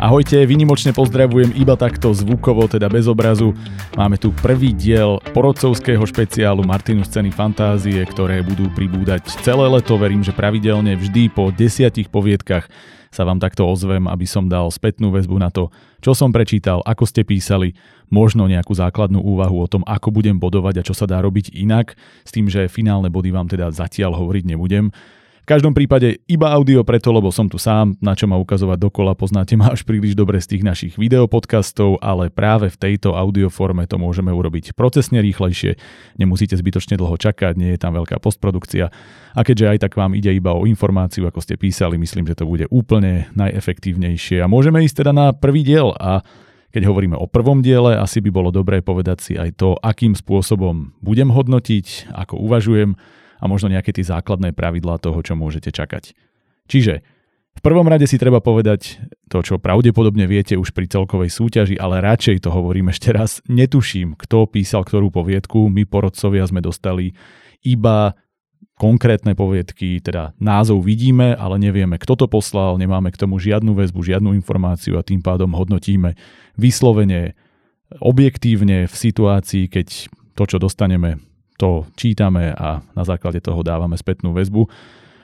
Ahojte, vynimočne pozdravujem iba takto zvukovo, teda bez obrazu. Máme tu prvý diel porodcovského špeciálu Martinus ceny fantázie, ktoré budú pribúdať celé leto, verím, že pravidelne vždy po desiatich poviedkach sa vám takto ozvem, aby som dal spätnú väzbu na to, čo som prečítal, ako ste písali, možno nejakú základnú úvahu o tom, ako budem bodovať a čo sa dá robiť inak, s tým, že finálne body vám teda zatiaľ hovoriť nebudem. V každom prípade iba audio preto, lebo som tu sám, na čo ma ukazovať dokola, poznáte ma až príliš dobre z tých našich videopodcastov, ale práve v tejto audioforme to môžeme urobiť procesne rýchlejšie, nemusíte zbytočne dlho čakať, nie je tam veľká postprodukcia. A keďže aj tak vám ide iba o informáciu, ako ste písali, myslím, že to bude úplne najefektívnejšie. A môžeme ísť teda na prvý diel a keď hovoríme o prvom diele, asi by bolo dobré povedať si aj to, akým spôsobom budem hodnotiť, ako uvažujem, a možno nejaké tie základné pravidlá toho, čo môžete čakať. Čiže v prvom rade si treba povedať to, čo pravdepodobne viete už pri celkovej súťaži, ale radšej to hovorím ešte raz, netuším, kto písal ktorú poviedku, my porodcovia sme dostali iba konkrétne poviedky, teda názov vidíme, ale nevieme, kto to poslal, nemáme k tomu žiadnu väzbu, žiadnu informáciu a tým pádom hodnotíme vyslovene, objektívne v situácii, keď to, čo dostaneme, to čítame a na základe toho dávame spätnú väzbu.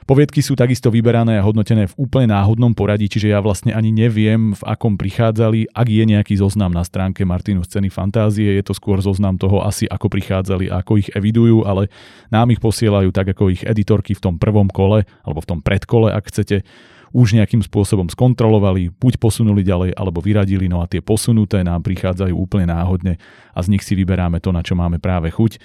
Poviedky sú takisto vyberané a hodnotené v úplne náhodnom poradí, čiže ja vlastne ani neviem, v akom prichádzali. Ak je nejaký zoznam na stránke Martinu Scény fantázie, je to skôr zoznam toho asi, ako prichádzali a ako ich evidujú, ale nám ich posielajú tak, ako ich editorky v tom prvom kole, alebo v tom predkole, ak chcete, už nejakým spôsobom skontrolovali, buď posunuli ďalej, alebo vyradili, no a tie posunuté nám prichádzajú úplne náhodne a z nich si vyberáme to, na čo máme práve chuť.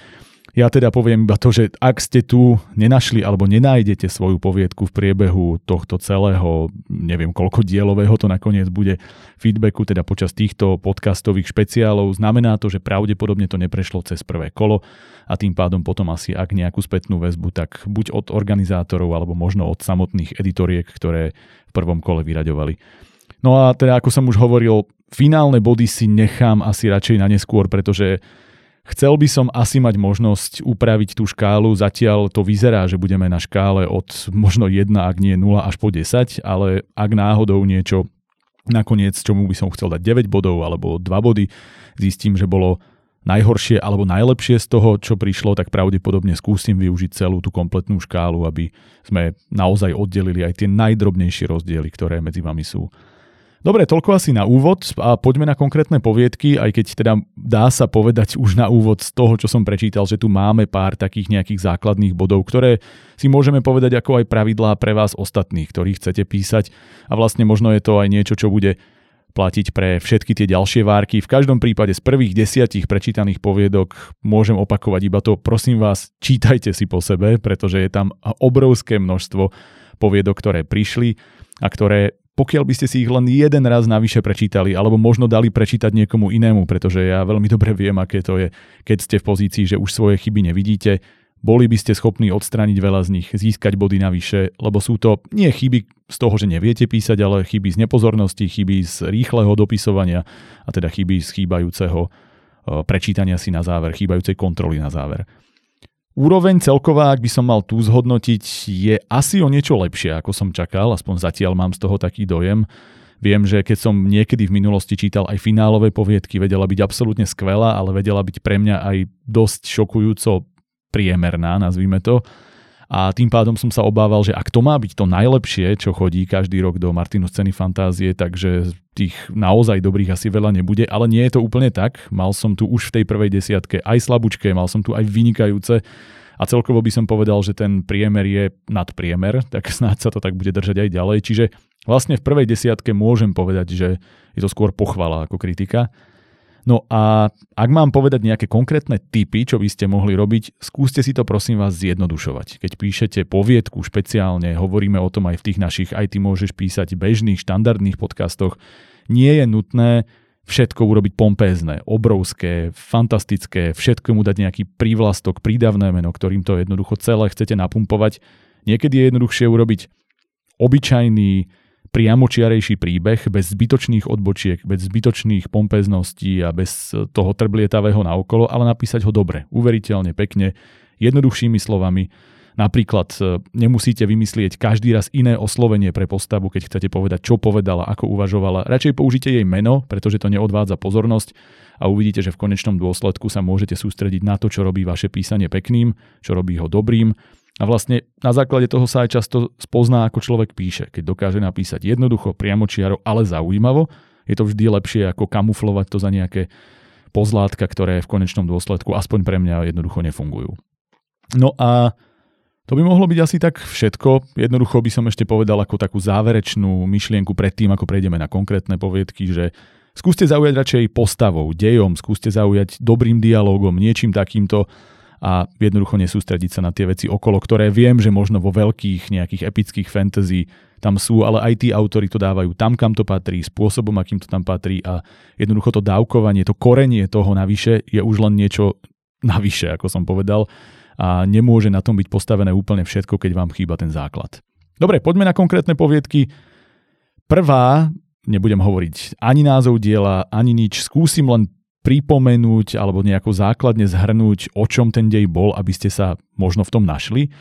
Ja teda poviem iba to, že ak ste tu nenašli alebo nenájdete svoju poviedku v priebehu tohto celého, neviem koľko dielového to nakoniec bude feedbacku, teda počas týchto podcastových špeciálov, znamená to, že pravdepodobne to neprešlo cez prvé kolo a tým pádom potom asi ak nejakú spätnú väzbu, tak buď od organizátorov alebo možno od samotných editoriek, ktoré v prvom kole vyraďovali. No a teda ako som už hovoril, finálne body si nechám asi radšej na neskôr, pretože Chcel by som asi mať možnosť upraviť tú škálu, zatiaľ to vyzerá, že budeme na škále od možno 1, ak nie 0 až po 10, ale ak náhodou niečo nakoniec, čomu by som chcel dať 9 bodov alebo 2 body, zistím, že bolo najhoršie alebo najlepšie z toho, čo prišlo, tak pravdepodobne skúsim využiť celú tú kompletnú škálu, aby sme naozaj oddelili aj tie najdrobnejšie rozdiely, ktoré medzi vami sú. Dobre, toľko asi na úvod a poďme na konkrétne poviedky, aj keď teda dá sa povedať už na úvod z toho, čo som prečítal, že tu máme pár takých nejakých základných bodov, ktoré si môžeme povedať ako aj pravidlá pre vás ostatných, ktorých chcete písať a vlastne možno je to aj niečo, čo bude platiť pre všetky tie ďalšie várky. V každom prípade z prvých desiatich prečítaných poviedok môžem opakovať iba to, prosím vás, čítajte si po sebe, pretože je tam obrovské množstvo poviedok, ktoré prišli a ktoré pokiaľ by ste si ich len jeden raz navyše prečítali, alebo možno dali prečítať niekomu inému, pretože ja veľmi dobre viem, aké to je, keď ste v pozícii, že už svoje chyby nevidíte, boli by ste schopní odstrániť veľa z nich, získať body navyše, lebo sú to nie chyby z toho, že neviete písať, ale chyby z nepozornosti, chyby z rýchleho dopisovania a teda chyby z chýbajúceho eh, prečítania si na záver, chýbajúcej kontroly na záver. Úroveň celková, ak by som mal tu zhodnotiť, je asi o niečo lepšia, ako som čakal, aspoň zatiaľ mám z toho taký dojem. Viem, že keď som niekedy v minulosti čítal aj finálové poviedky, vedela byť absolútne skvelá, ale vedela byť pre mňa aj dosť šokujúco priemerná, nazvime to a tým pádom som sa obával, že ak to má byť to najlepšie, čo chodí každý rok do Martinu scény fantázie, takže tých naozaj dobrých asi veľa nebude, ale nie je to úplne tak. Mal som tu už v tej prvej desiatke aj slabúčke, mal som tu aj vynikajúce a celkovo by som povedal, že ten priemer je nadpriemer, tak snáď sa to tak bude držať aj ďalej. Čiže vlastne v prvej desiatke môžem povedať, že je to skôr pochvala ako kritika. No a ak mám povedať nejaké konkrétne typy, čo by ste mohli robiť, skúste si to prosím vás zjednodušovať. Keď píšete poviedku špeciálne, hovoríme o tom aj v tých našich, aj ty môžeš písať bežných, štandardných podcastoch, nie je nutné všetko urobiť pompézne, obrovské, fantastické, všetkomu dať nejaký prívlastok, prídavné meno, ktorým to jednoducho celé chcete napumpovať. Niekedy je jednoduchšie urobiť obyčajný, priamočiarejší príbeh bez zbytočných odbočiek, bez zbytočných pompezností a bez toho trblietavého naokolo, ale napísať ho dobre, uveriteľne, pekne, jednoduchšími slovami Napríklad e, nemusíte vymyslieť každý raz iné oslovenie pre postavu, keď chcete povedať, čo povedala, ako uvažovala. Radšej použite jej meno, pretože to neodvádza pozornosť a uvidíte, že v konečnom dôsledku sa môžete sústrediť na to, čo robí vaše písanie pekným, čo robí ho dobrým a vlastne na základe toho sa aj často spozná, ako človek píše. Keď dokáže napísať jednoducho, priamočiaro, ale zaujímavo, je to vždy lepšie ako kamuflovať to za nejaké pozlátka, ktoré v konečnom dôsledku aspoň pre mňa jednoducho nefungujú. No a to by mohlo byť asi tak všetko. Jednoducho by som ešte povedal ako takú záverečnú myšlienku pred tým, ako prejdeme na konkrétne poviedky, že skúste zaujať radšej postavou, dejom, skúste zaujať dobrým dialogom, niečím takýmto, a jednoducho nesústrediť sa na tie veci okolo, ktoré viem, že možno vo veľkých nejakých epických fantasy tam sú, ale aj tí autory to dávajú tam, kam to patrí, spôsobom, akým to tam patrí a jednoducho to dávkovanie, to korenie toho navyše je už len niečo navyše, ako som povedal a nemôže na tom byť postavené úplne všetko, keď vám chýba ten základ. Dobre, poďme na konkrétne poviedky. Prvá, nebudem hovoriť ani názov diela, ani nič, skúsim len pripomenúť alebo nejako základne zhrnúť, o čom ten dej bol, aby ste sa možno v tom našli.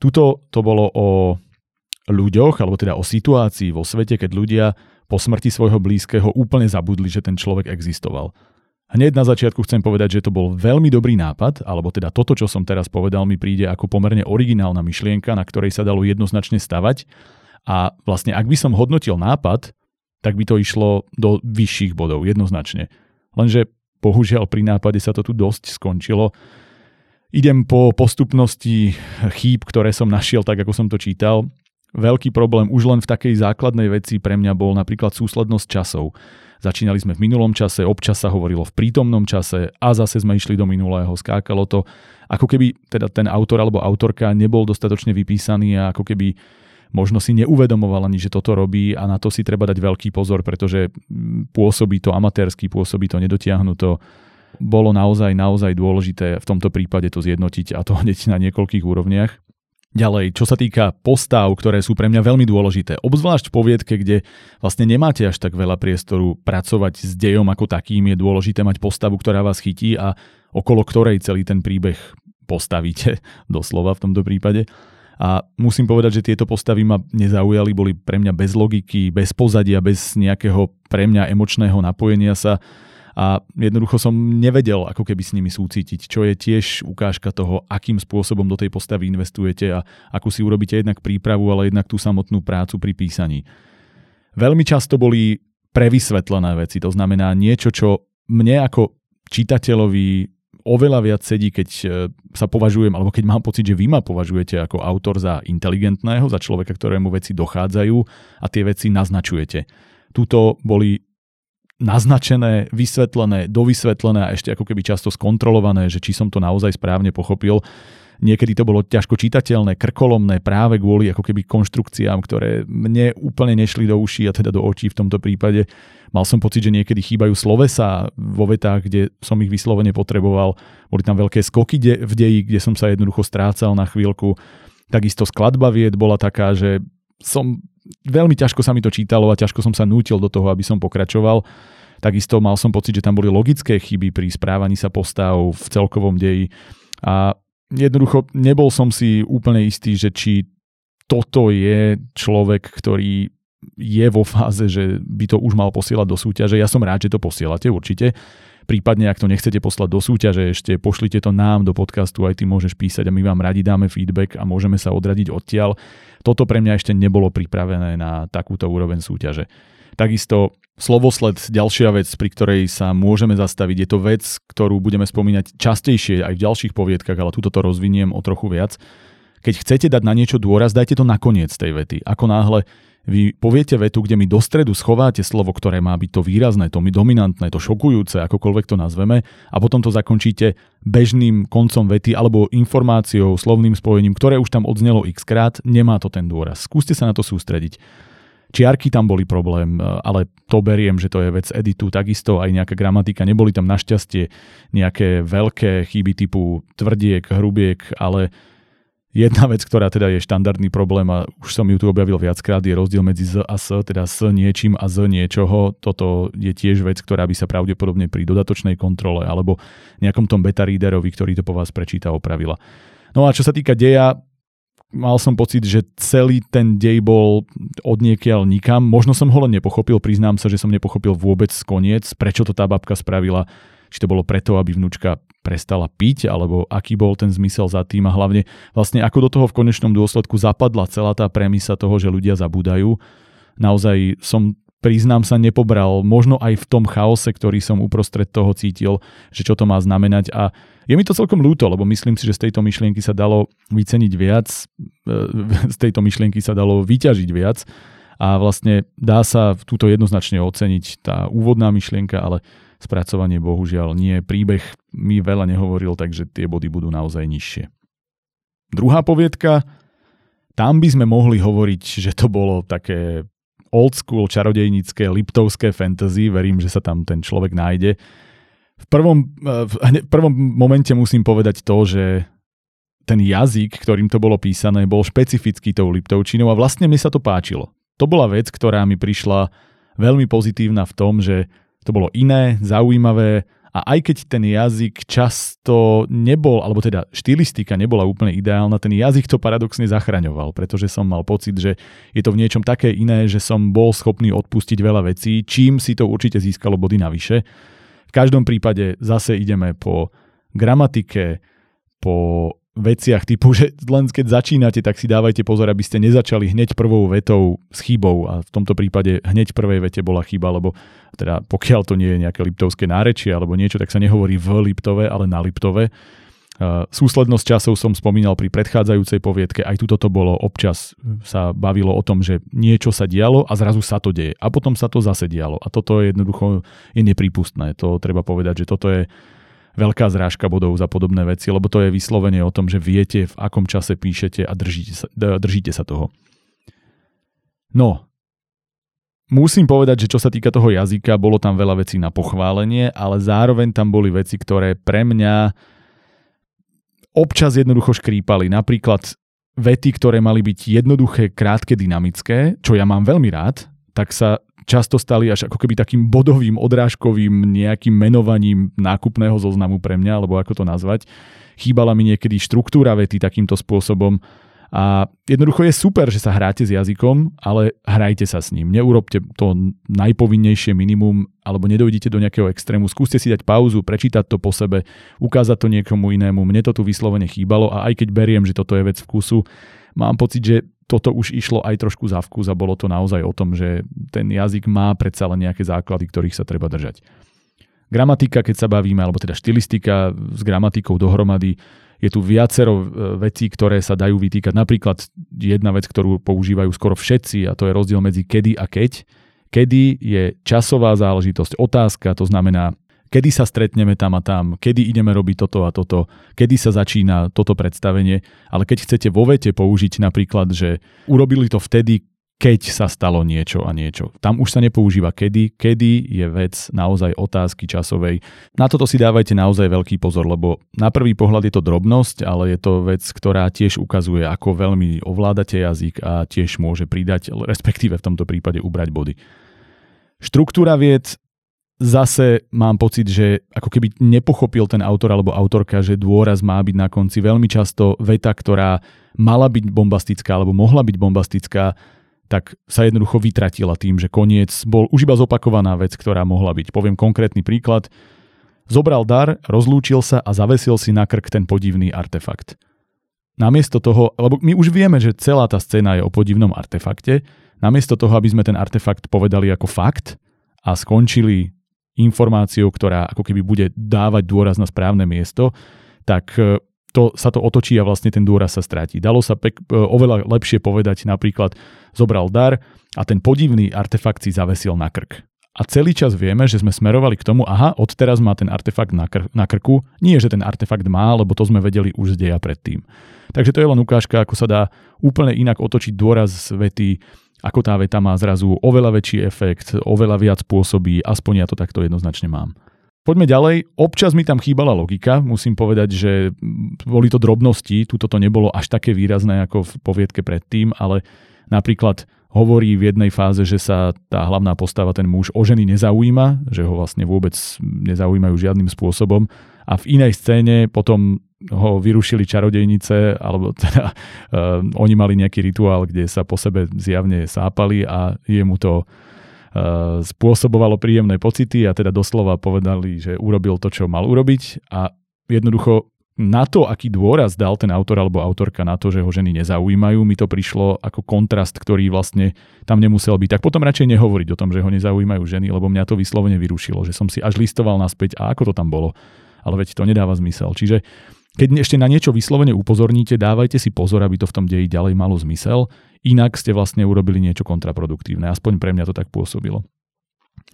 Tuto to bolo o ľuďoch, alebo teda o situácii vo svete, keď ľudia po smrti svojho blízkeho úplne zabudli, že ten človek existoval. Hneď na začiatku chcem povedať, že to bol veľmi dobrý nápad, alebo teda toto, čo som teraz povedal, mi príde ako pomerne originálna myšlienka, na ktorej sa dalo jednoznačne stavať. A vlastne ak by som hodnotil nápad, tak by to išlo do vyšších bodov, jednoznačne. Lenže bohužiaľ pri nápade sa to tu dosť skončilo. Idem po postupnosti chýb, ktoré som našiel tak, ako som to čítal. Veľký problém už len v takej základnej veci pre mňa bol napríklad súslednosť časov. Začínali sme v minulom čase, občas sa hovorilo v prítomnom čase a zase sme išli do minulého, skákalo to. Ako keby teda ten autor alebo autorka nebol dostatočne vypísaný a ako keby možno si neuvedomoval ani, že toto robí a na to si treba dať veľký pozor, pretože pôsobí to amatérsky, pôsobí to nedotiahnuto. Bolo naozaj, naozaj dôležité v tomto prípade to zjednotiť a to hneď na niekoľkých úrovniach. Ďalej, čo sa týka postav, ktoré sú pre mňa veľmi dôležité, obzvlášť v poviedke, kde vlastne nemáte až tak veľa priestoru pracovať s dejom ako takým, je dôležité mať postavu, ktorá vás chytí a okolo ktorej celý ten príbeh postavíte, doslova v tomto prípade. A musím povedať, že tieto postavy ma nezaujali, boli pre mňa bez logiky, bez pozadia, bez nejakého pre mňa emočného napojenia sa a jednoducho som nevedel ako keby s nimi súcitiť, čo je tiež ukážka toho, akým spôsobom do tej postavy investujete a ako si urobíte jednak prípravu, ale jednak tú samotnú prácu pri písaní. Veľmi často boli prevysvetlené veci, to znamená niečo, čo mne ako čitateľovi oveľa viac sedí, keď e, sa považujem, alebo keď mám pocit, že vy ma považujete ako autor za inteligentného, za človeka, ktorému veci dochádzajú a tie veci naznačujete. Tuto boli naznačené, vysvetlené, dovysvetlené a ešte ako keby často skontrolované, že či som to naozaj správne pochopil. Niekedy to bolo ťažko čitateľné, krkolomné práve kvôli ako keby konštrukciám, ktoré mne úplne nešli do uší a teda do očí v tomto prípade. Mal som pocit, že niekedy chýbajú slovesa vo vetách, kde som ich vyslovene potreboval. Boli tam veľké skoky de- v deji, kde som sa jednoducho strácal na chvíľku. Takisto skladba vied bola taká, že som veľmi ťažko sa mi to čítalo a ťažko som sa nútil do toho, aby som pokračoval. Takisto mal som pocit, že tam boli logické chyby pri správaní sa postav v celkovom deji. A jednoducho nebol som si úplne istý, že či toto je človek, ktorý je vo fáze, že by to už mal posielať do súťaže. Ja som rád, že to posielate určite. Prípadne, ak to nechcete poslať do súťaže, ešte pošlite to nám do podcastu, aj ty môžeš písať a my vám radi dáme feedback a môžeme sa odradiť odtiaľ. Toto pre mňa ešte nebolo pripravené na takúto úroveň súťaže. Takisto slovosled, ďalšia vec, pri ktorej sa môžeme zastaviť, je to vec, ktorú budeme spomínať častejšie aj v ďalších poviedkach, ale túto to rozviniem o trochu viac. Keď chcete dať na niečo dôraz, dajte to na koniec tej vety. Ako náhle vy poviete vetu, kde mi do stredu schováte slovo, ktoré má byť to výrazné, to mi dominantné, to šokujúce, akokoľvek to nazveme, a potom to zakončíte bežným koncom vety alebo informáciou, slovným spojením, ktoré už tam odznelo x krát, nemá to ten dôraz. Skúste sa na to sústrediť. Čiarky tam boli problém, ale to beriem, že to je vec editu, takisto aj nejaká gramatika. Neboli tam našťastie nejaké veľké chyby typu tvrdiek, hrubiek, ale Jedna vec, ktorá teda je štandardný problém a už som ju tu objavil viackrát, je rozdiel medzi z a s, teda s niečím a z niečoho. Toto je tiež vec, ktorá by sa pravdepodobne pri dodatočnej kontrole alebo nejakom tom beta readerovi, ktorý to po vás prečíta, opravila. No a čo sa týka deja, mal som pocit, že celý ten dej bol odniekiaľ nikam. Možno som ho len nepochopil, priznám sa, že som nepochopil vôbec koniec, prečo to tá babka spravila. Či to bolo preto, aby vnúčka prestala piť, alebo aký bol ten zmysel za tým a hlavne vlastne ako do toho v konečnom dôsledku zapadla celá tá premisa toho, že ľudia zabúdajú. Naozaj som priznám sa, nepobral, možno aj v tom chaose, ktorý som uprostred toho cítil, že čo to má znamenať a je mi to celkom ľúto, lebo myslím si, že z tejto myšlienky sa dalo vyceniť viac, e, z tejto myšlienky sa dalo vyťažiť viac a vlastne dá sa túto jednoznačne oceniť tá úvodná myšlienka, ale spracovanie bohužiaľ nie. Príbeh mi veľa nehovoril, takže tie body budú naozaj nižšie. Druhá poviedka, tam by sme mohli hovoriť, že to bolo také old school čarodejnícke liptovské fantasy, verím, že sa tam ten človek nájde. V prvom, eh, v prvom momente musím povedať to, že ten jazyk, ktorým to bolo písané, bol špecifický tou Liptovčinou a vlastne mi sa to páčilo. To bola vec, ktorá mi prišla veľmi pozitívna v tom, že to bolo iné, zaujímavé a aj keď ten jazyk často nebol, alebo teda štilistika nebola úplne ideálna, ten jazyk to paradoxne zachraňoval, pretože som mal pocit, že je to v niečom také iné, že som bol schopný odpustiť veľa vecí, čím si to určite získalo body navyše. V každom prípade zase ideme po gramatike, po veciach typu, že len keď začínate, tak si dávajte pozor, aby ste nezačali hneď prvou vetou s chybou. A v tomto prípade hneď prvej vete bola chyba, lebo teda pokiaľ to nie je nejaké liptovské nárečie alebo niečo, tak sa nehovorí v Liptove, ale na Liptove. Súslednosť časov som spomínal pri predchádzajúcej poviedke, aj tuto to bolo, občas sa bavilo o tom, že niečo sa dialo a zrazu sa to deje. A potom sa to zase dialo. A toto je jednoducho je neprípustné, to treba povedať, že toto je veľká zrážka bodov za podobné veci, lebo to je vyslovene o tom, že viete, v akom čase píšete a držíte sa, držíte sa toho. No, musím povedať, že čo sa týka toho jazyka, bolo tam veľa vecí na pochválenie, ale zároveň tam boli veci, ktoré pre mňa občas jednoducho škrípali. Napríklad vety, ktoré mali byť jednoduché, krátke, dynamické, čo ja mám veľmi rád, tak sa často stali až ako keby takým bodovým, odrážkovým nejakým menovaním nákupného zoznamu pre mňa, alebo ako to nazvať. Chýbala mi niekedy štruktúra vety takýmto spôsobom a jednoducho je super, že sa hráte s jazykom, ale hrajte sa s ním. Neurobte to najpovinnejšie minimum, alebo nedojdite do nejakého extrému. Skúste si dať pauzu, prečítať to po sebe, ukázať to niekomu inému. Mne to tu vyslovene chýbalo a aj keď beriem, že toto je vec vkusu, mám pocit, že toto už išlo aj trošku za vkus a bolo to naozaj o tom, že ten jazyk má predsa len nejaké základy, ktorých sa treba držať. Gramatika, keď sa bavíme, alebo teda štilistika s gramatikou dohromady, je tu viacero e, vecí, ktoré sa dajú vytýkať. Napríklad jedna vec, ktorú používajú skoro všetci a to je rozdiel medzi kedy a keď. Kedy je časová záležitosť, otázka, to znamená kedy sa stretneme tam a tam, kedy ideme robiť toto a toto, kedy sa začína toto predstavenie, ale keď chcete vo vete použiť napríklad, že urobili to vtedy, keď sa stalo niečo a niečo. Tam už sa nepoužíva kedy, kedy je vec naozaj otázky časovej. Na toto si dávajte naozaj veľký pozor, lebo na prvý pohľad je to drobnosť, ale je to vec, ktorá tiež ukazuje, ako veľmi ovládate jazyk a tiež môže pridať, respektíve v tomto prípade ubrať body. Štruktúra vied zase mám pocit, že ako keby nepochopil ten autor alebo autorka, že dôraz má byť na konci. Veľmi často veta, ktorá mala byť bombastická alebo mohla byť bombastická, tak sa jednoducho vytratila tým, že koniec bol už iba zopakovaná vec, ktorá mohla byť. Poviem konkrétny príklad. Zobral dar, rozlúčil sa a zavesil si na krk ten podivný artefakt. Namiesto toho, lebo my už vieme, že celá tá scéna je o podivnom artefakte, namiesto toho, aby sme ten artefakt povedali ako fakt a skončili informáciou, ktorá ako keby bude dávať dôraz na správne miesto, tak e, to, sa to otočí a vlastne ten dôraz sa stratí. Dalo sa pek, e, oveľa lepšie povedať napríklad zobral dar a ten podivný artefakt si zavesil na krk. A celý čas vieme, že sme smerovali k tomu, aha, odteraz má ten artefakt na, kr- na krku. Nie, že ten artefakt má, lebo to sme vedeli už z deja predtým. Takže to je len ukážka, ako sa dá úplne inak otočiť dôraz z vety ako tá veta má zrazu oveľa väčší efekt, oveľa viac pôsobí, aspoň ja to takto jednoznačne mám. Poďme ďalej. Občas mi tam chýbala logika. Musím povedať, že boli to drobnosti. Tuto to nebolo až také výrazné ako v poviedke predtým, ale napríklad hovorí v jednej fáze, že sa tá hlavná postava, ten muž, o ženy nezaujíma, že ho vlastne vôbec nezaujímajú žiadnym spôsobom. A v inej scéne potom ho vyrušili čarodejnice, alebo teda uh, oni mali nejaký rituál, kde sa po sebe zjavne sápali a jemu to uh, spôsobovalo príjemné pocity a teda doslova povedali, že urobil to, čo mal urobiť a jednoducho na to, aký dôraz dal ten autor alebo autorka na to, že ho ženy nezaujímajú, mi to prišlo ako kontrast, ktorý vlastne tam nemusel byť. Tak potom radšej nehovoriť o tom, že ho nezaujímajú ženy, lebo mňa to vyslovene vyrušilo, že som si až listoval naspäť a ako to tam bolo. Ale veď to nedáva zmysel. Čiže keď ešte na niečo vyslovene upozorníte, dávajte si pozor, aby to v tom deji ďalej malo zmysel, inak ste vlastne urobili niečo kontraproduktívne. Aspoň pre mňa to tak pôsobilo.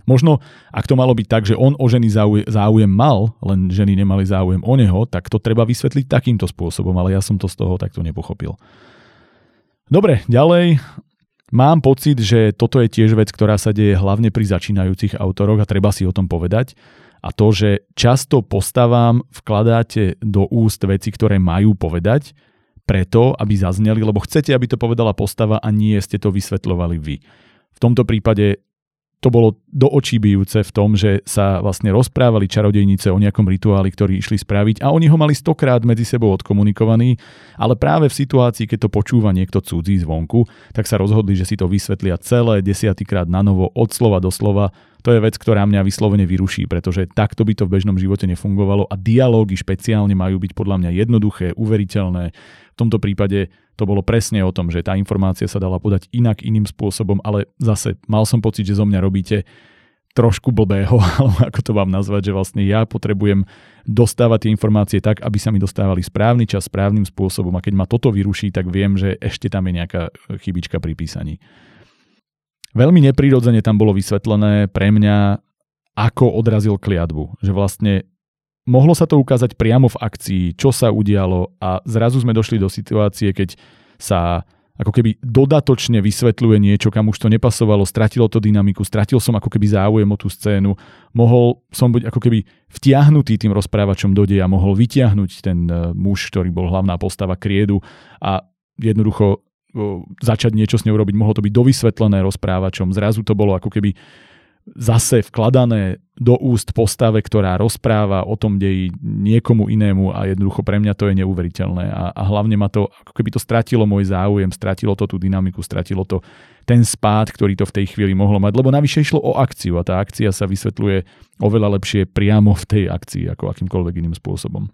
Možno, ak to malo byť tak, že on o ženy záujem mal, len ženy nemali záujem o neho, tak to treba vysvetliť takýmto spôsobom, ale ja som to z toho takto nepochopil. Dobre, ďalej. Mám pocit, že toto je tiež vec, ktorá sa deje hlavne pri začínajúcich autoroch a treba si o tom povedať a to, že často postavám vkladáte do úst veci, ktoré majú povedať, preto, aby zazneli, lebo chcete, aby to povedala postava a nie ste to vysvetľovali vy. V tomto prípade to bolo do očí bijúce v tom, že sa vlastne rozprávali čarodejnice o nejakom rituáli, ktorý išli spraviť a oni ho mali stokrát medzi sebou odkomunikovaný, ale práve v situácii, keď to počúva niekto cudzí zvonku, tak sa rozhodli, že si to vysvetlia celé desiatýkrát na novo, od slova do slova. To je vec, ktorá mňa vyslovene vyruší, pretože takto by to v bežnom živote nefungovalo a dialógy špeciálne majú byť podľa mňa jednoduché, uveriteľné. V tomto prípade to bolo presne o tom, že tá informácia sa dala podať inak, iným spôsobom, ale zase mal som pocit, že zo mňa robíte trošku blbého, alebo ako to vám nazvať, že vlastne ja potrebujem dostávať tie informácie tak, aby sa mi dostávali správny čas, správnym spôsobom a keď ma toto vyruší, tak viem, že ešte tam je nejaká chybička pri písaní. Veľmi neprirodzene tam bolo vysvetlené pre mňa, ako odrazil kliatbu. Že vlastne mohlo sa to ukázať priamo v akcii, čo sa udialo a zrazu sme došli do situácie, keď sa ako keby dodatočne vysvetľuje niečo, kam už to nepasovalo, stratilo to dynamiku, stratil som ako keby záujem o tú scénu, mohol som byť ako keby vtiahnutý tým rozprávačom do deja, mohol vytiahnuť ten e, muž, ktorý bol hlavná postava kriedu a jednoducho začať niečo s ňou robiť, mohlo to byť dovysvetlené rozprávačom, zrazu to bolo ako keby zase vkladané do úst postave, ktorá rozpráva o tom deji niekomu inému a jednoducho pre mňa to je neuveriteľné. A, a hlavne ma to, ako keby to stratilo môj záujem, stratilo to tú dynamiku, stratilo to ten spád, ktorý to v tej chvíli mohlo mať, lebo navyše išlo o akciu a tá akcia sa vysvetľuje oveľa lepšie priamo v tej akcii ako akýmkoľvek iným spôsobom.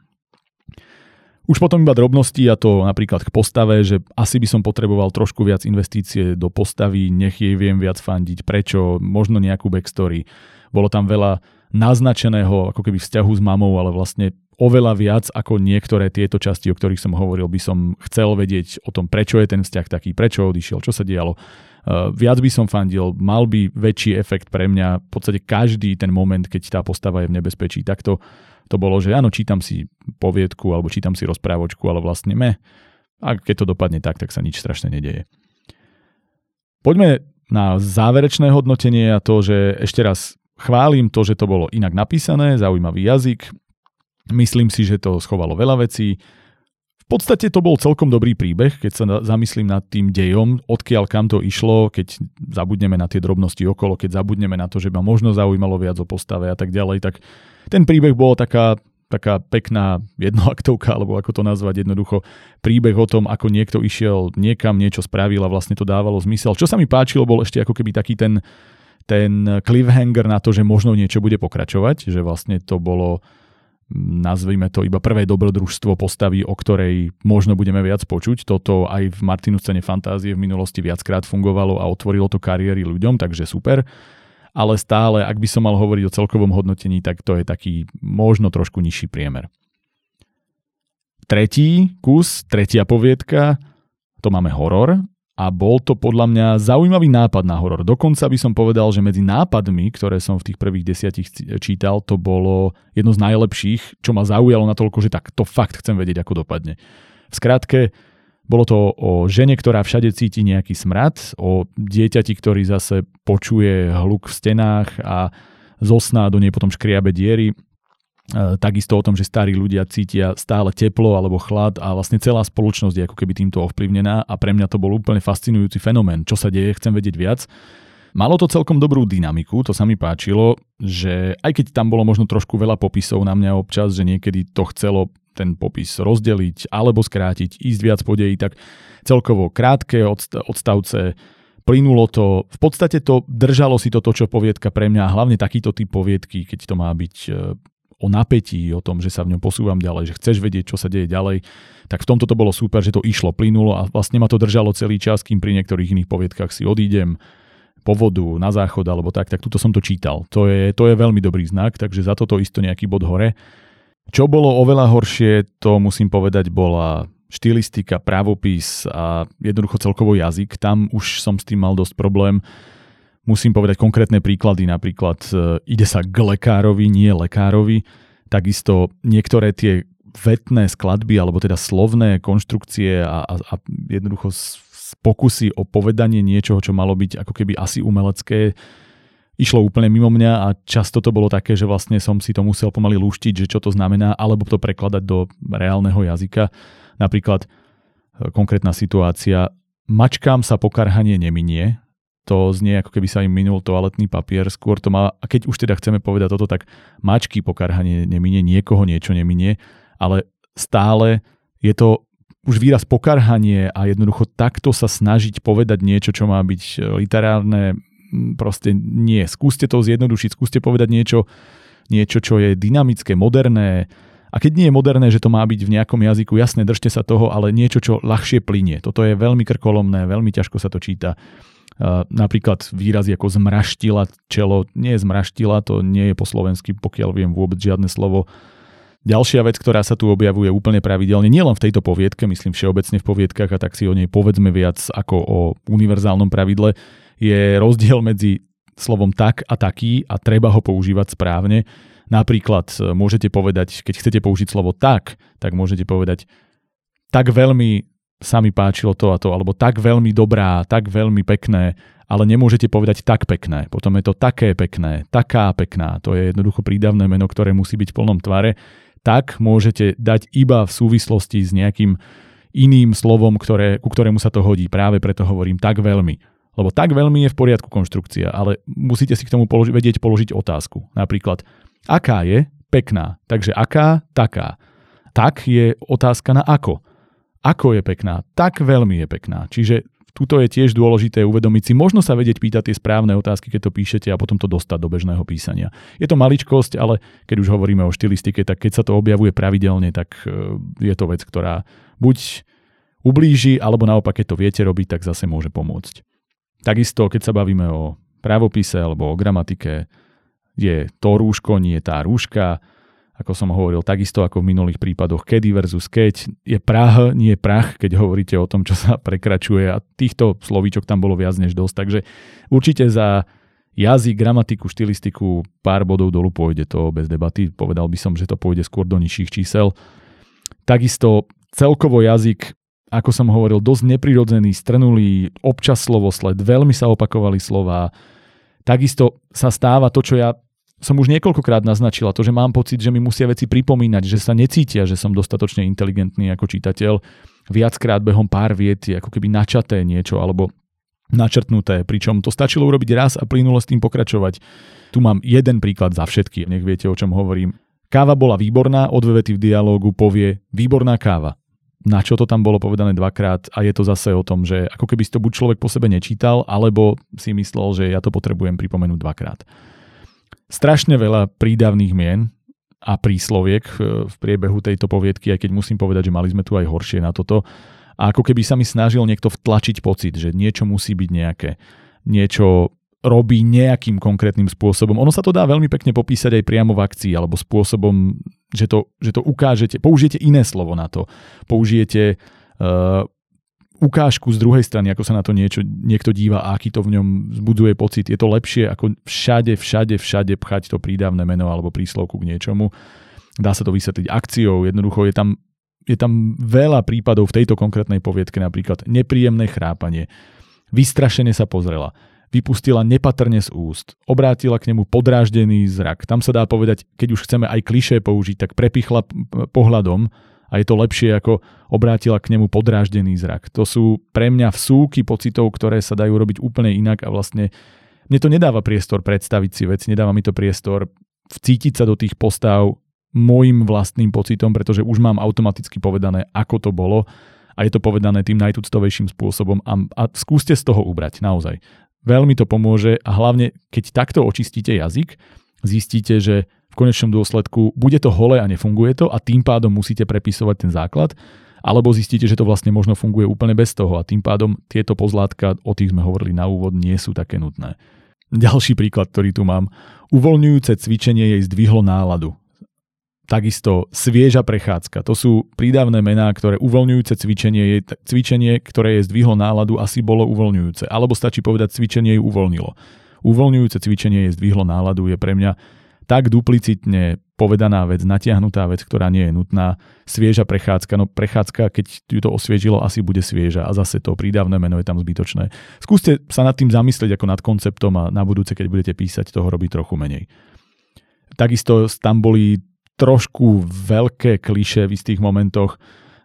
Už potom iba drobnosti a to napríklad k postave, že asi by som potreboval trošku viac investície do postavy, nech jej viem viac fandiť, prečo, možno nejakú backstory. Bolo tam veľa naznačeného ako keby vzťahu s mamou, ale vlastne oveľa viac ako niektoré tieto časti, o ktorých som hovoril, by som chcel vedieť o tom, prečo je ten vzťah taký, prečo odišiel, čo sa dialo. Uh, viac by som fandil, mal by väčší efekt pre mňa v podstate každý ten moment, keď tá postava je v nebezpečí. Takto to bolo, že áno, čítam si poviedku alebo čítam si rozprávočku, ale vlastne me. A keď to dopadne tak, tak sa nič strašne nedeje. Poďme na záverečné hodnotenie a to, že ešte raz chválim to, že to bolo inak napísané, zaujímavý jazyk. Myslím si, že to schovalo veľa vecí. V podstate to bol celkom dobrý príbeh, keď sa zamyslím nad tým dejom, odkiaľ kam to išlo, keď zabudneme na tie drobnosti okolo, keď zabudneme na to, že ma možno zaujímalo viac o postave a tak ďalej, tak ten príbeh bol taká, taká pekná jednoaktovka, alebo ako to nazvať jednoducho, príbeh o tom, ako niekto išiel niekam, niečo spravil a vlastne to dávalo zmysel. Čo sa mi páčilo, bol ešte ako keby taký ten, ten cliffhanger na to, že možno niečo bude pokračovať, že vlastne to bolo nazvime to iba prvé dobrodružstvo postavy, o ktorej možno budeme viac počuť. Toto aj v Martinu scéne fantázie v minulosti viackrát fungovalo a otvorilo to kariéry ľuďom, takže super. Ale stále, ak by som mal hovoriť o celkovom hodnotení, tak to je taký možno trošku nižší priemer. Tretí kus, tretia poviedka, to máme horor a bol to podľa mňa zaujímavý nápad na horor. Dokonca by som povedal, že medzi nápadmi, ktoré som v tých prvých desiatich čítal, to bolo jedno z najlepších, čo ma zaujalo natoľko, že tak to fakt chcem vedieť, ako dopadne. V skratke, bolo to o žene, ktorá všade cíti nejaký smrad, o dieťati, ktorý zase počuje hluk v stenách a zo sná do nej potom škriabe diery E, takisto o tom, že starí ľudia cítia stále teplo alebo chlad a vlastne celá spoločnosť je ako keby týmto ovplyvnená a pre mňa to bol úplne fascinujúci fenomén. Čo sa deje, chcem vedieť viac. Malo to celkom dobrú dynamiku, to sa mi páčilo, že aj keď tam bolo možno trošku veľa popisov na mňa občas, že niekedy to chcelo ten popis rozdeliť alebo skrátiť, ísť viac po deji, tak celkovo krátke odstavce, plynulo to, v podstate to držalo si to to, čo poviedka pre mňa, hlavne takýto typ poviedky, keď to má byť e, o napätí, o tom, že sa v ňom posúvam ďalej, že chceš vedieť, čo sa deje ďalej, tak v tomto to bolo super, že to išlo, plynulo a vlastne ma to držalo celý čas, kým pri niektorých iných poviedkach si odídem, po vodu, na záchod alebo tak, tak tuto som to čítal. To je, to je veľmi dobrý znak, takže za toto isto nejaký bod hore. Čo bolo oveľa horšie, to musím povedať, bola štilistika, právopis a jednoducho celkovo jazyk. Tam už som s tým mal dosť problém. Musím povedať konkrétne príklady, napríklad e, ide sa k lekárovi, nie lekárovi. Takisto niektoré tie vetné skladby, alebo teda slovné konštrukcie a, a, a jednoducho pokusy o povedanie niečoho, čo malo byť ako keby asi umelecké, išlo úplne mimo mňa a často to bolo také, že vlastne som si to musel pomaly lúštiť, že čo to znamená, alebo to prekladať do reálneho jazyka. Napríklad e, konkrétna situácia, mačkám sa pokarhanie neminie, to znie ako keby sa im minul toaletný papier, skôr to má, a keď už teda chceme povedať toto, tak mačky pokarhanie neminie, niekoho niečo neminie, ale stále je to už výraz pokarhanie a jednoducho takto sa snažiť povedať niečo, čo má byť e, literárne, proste nie. Skúste to zjednodušiť, skúste povedať niečo, niečo, čo je dynamické, moderné. A keď nie je moderné, že to má byť v nejakom jazyku, jasne, držte sa toho, ale niečo, čo ľahšie plinie. Toto je veľmi krkolomné, veľmi ťažko sa to číta. Uh, napríklad výrazy ako zmraštila čelo, nie je zmraštila, to nie je po slovensky, pokiaľ viem vôbec žiadne slovo Ďalšia vec, ktorá sa tu objavuje úplne pravidelne, nielen v tejto poviedke, myslím všeobecne v poviedkach a tak si o nej povedzme viac ako o univerzálnom pravidle, je rozdiel medzi slovom tak a taký a treba ho používať správne. Napríklad e, môžete povedať, keď chcete použiť slovo tak, tak môžete povedať tak veľmi sa mi páčilo to a to, alebo tak veľmi dobrá, tak veľmi pekné, ale nemôžete povedať tak pekné. Potom je to také pekné, taká pekná. To je jednoducho prídavné meno, ktoré musí byť v plnom tvare tak môžete dať iba v súvislosti s nejakým iným slovom, ktoré, ku ktorému sa to hodí. Práve preto hovorím tak veľmi. Lebo tak veľmi je v poriadku konštrukcia, ale musíte si k tomu položi- vedieť položiť otázku. Napríklad, aká je pekná. Takže aká, taká. Tak je otázka na ako. Ako je pekná? Tak veľmi je pekná. Čiže Tuto je tiež dôležité uvedomiť si, možno sa vedieť pýtať tie správne otázky, keď to píšete a potom to dostať do bežného písania. Je to maličkosť, ale keď už hovoríme o štilistike, tak keď sa to objavuje pravidelne, tak e, je to vec, ktorá buď ublíži, alebo naopak, keď to viete robiť, tak zase môže pomôcť. Takisto, keď sa bavíme o právopise alebo o gramatike, je to rúško, nie tá rúška, ako som hovoril, takisto ako v minulých prípadoch, kedy versus keď, je prah, nie prach, keď hovoríte o tom, čo sa prekračuje. A týchto slovíčok tam bolo viac než dosť, takže určite za jazyk, gramatiku, štilistiku pár bodov dolu pôjde to bez debaty, povedal by som, že to pôjde skôr do nižších čísel. Takisto celkovo jazyk, ako som hovoril, dosť neprirodzený, strnulý, občas slovosled, veľmi sa opakovali slova, Takisto sa stáva to, čo ja som už niekoľkokrát naznačila to, že mám pocit, že mi musia veci pripomínať, že sa necítia, že som dostatočne inteligentný ako čitateľ. Viackrát behom pár viet je ako keby načaté niečo alebo načrtnuté, pričom to stačilo urobiť raz a plynulo s tým pokračovať. Tu mám jeden príklad za všetky, nech viete, o čom hovorím. Káva bola výborná, o v dialógu povie výborná káva. Na čo to tam bolo povedané dvakrát a je to zase o tom, že ako keby si to buď človek po sebe nečítal, alebo si myslel, že ja to potrebujem pripomenúť dvakrát strašne veľa prídavných mien a prísloviek v priebehu tejto poviedky, aj keď musím povedať, že mali sme tu aj horšie na toto. A ako keby sa mi snažil niekto vtlačiť pocit, že niečo musí byť nejaké, niečo robí nejakým konkrétnym spôsobom. Ono sa to dá veľmi pekne popísať aj priamo v akcii, alebo spôsobom, že to, že to ukážete, použijete iné slovo na to. Použijete uh, ukážku z druhej strany, ako sa na to niečo, niekto díva a aký to v ňom zbudzuje pocit. Je to lepšie ako všade, všade, všade pchať to prídavné meno alebo príslovku k niečomu. Dá sa to vysvetliť akciou, jednoducho je tam, je tam veľa prípadov v tejto konkrétnej poviedke, napríklad nepríjemné chrápanie, vystrašene sa pozrela, vypustila nepatrne z úst, obrátila k nemu podráždený zrak. Tam sa dá povedať, keď už chceme aj klišé použiť, tak prepichla pohľadom, a je to lepšie ako obrátila k nemu podráždený zrak. To sú pre mňa vsúky pocitov, ktoré sa dajú robiť úplne inak a vlastne mne to nedáva priestor predstaviť si vec, nedáva mi to priestor vcítiť sa do tých postav môjim vlastným pocitom, pretože už mám automaticky povedané, ako to bolo a je to povedané tým najtuctovejším spôsobom a, a skúste z toho ubrať, naozaj. Veľmi to pomôže a hlavne, keď takto očistíte jazyk, zistíte, že v konečnom dôsledku bude to holé a nefunguje to a tým pádom musíte prepisovať ten základ, alebo zistíte, že to vlastne možno funguje úplne bez toho a tým pádom tieto pozlátka, o tých sme hovorili na úvod, nie sú také nutné. Ďalší príklad, ktorý tu mám. Uvoľňujúce cvičenie jej zdvihlo náladu. Takisto svieža prechádzka. To sú prídavné mená, ktoré uvoľňujúce cvičenie je cvičenie, ktoré je zdvihlo náladu, asi bolo uvoľňujúce. Alebo stačí povedať, cvičenie ju uvoľnilo. Uvoľňujúce cvičenie je zdvihlo náladu je pre mňa tak duplicitne povedaná vec, natiahnutá vec, ktorá nie je nutná. Svieža prechádzka, no prechádzka, keď ju to osviežilo, asi bude svieža a zase to prídavné meno je tam zbytočné. Skúste sa nad tým zamyslieť ako nad konceptom a na budúce, keď budete písať, toho robiť trochu menej. Takisto tam boli trošku veľké kliše v istých momentoch.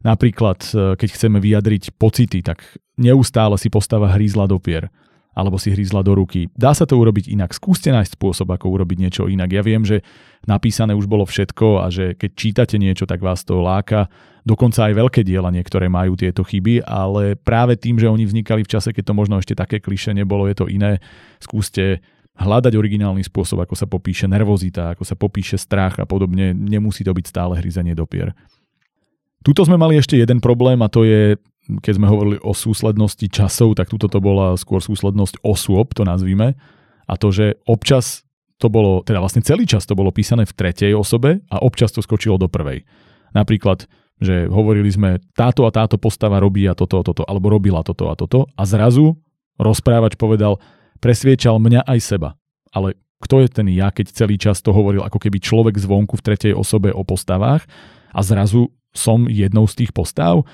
Napríklad, e, keď chceme vyjadriť pocity, tak neustále si postava hrízla do pier alebo si hryzla do ruky. Dá sa to urobiť inak. Skúste nájsť spôsob, ako urobiť niečo inak. Ja viem, že napísané už bolo všetko a že keď čítate niečo, tak vás to láka. Dokonca aj veľké diela niektoré majú tieto chyby, ale práve tým, že oni vznikali v čase, keď to možno ešte také kliše nebolo, je to iné. Skúste hľadať originálny spôsob, ako sa popíše nervozita, ako sa popíše strach a podobne. Nemusí to byť stále hryzenie do pier. Tuto sme mali ešte jeden problém a to je keď sme hovorili o súslednosti časov, tak tuto to bola skôr súslednosť osôb, to nazvime. A to, že občas to bolo, teda vlastne celý čas to bolo písané v tretej osobe a občas to skočilo do prvej. Napríklad, že hovorili sme, táto a táto postava robí a toto a toto, alebo robila toto a toto a zrazu rozprávač povedal, presviečal mňa aj seba. Ale kto je ten ja, keď celý čas to hovoril ako keby človek zvonku v tretej osobe o postavách a zrazu som jednou z tých postav?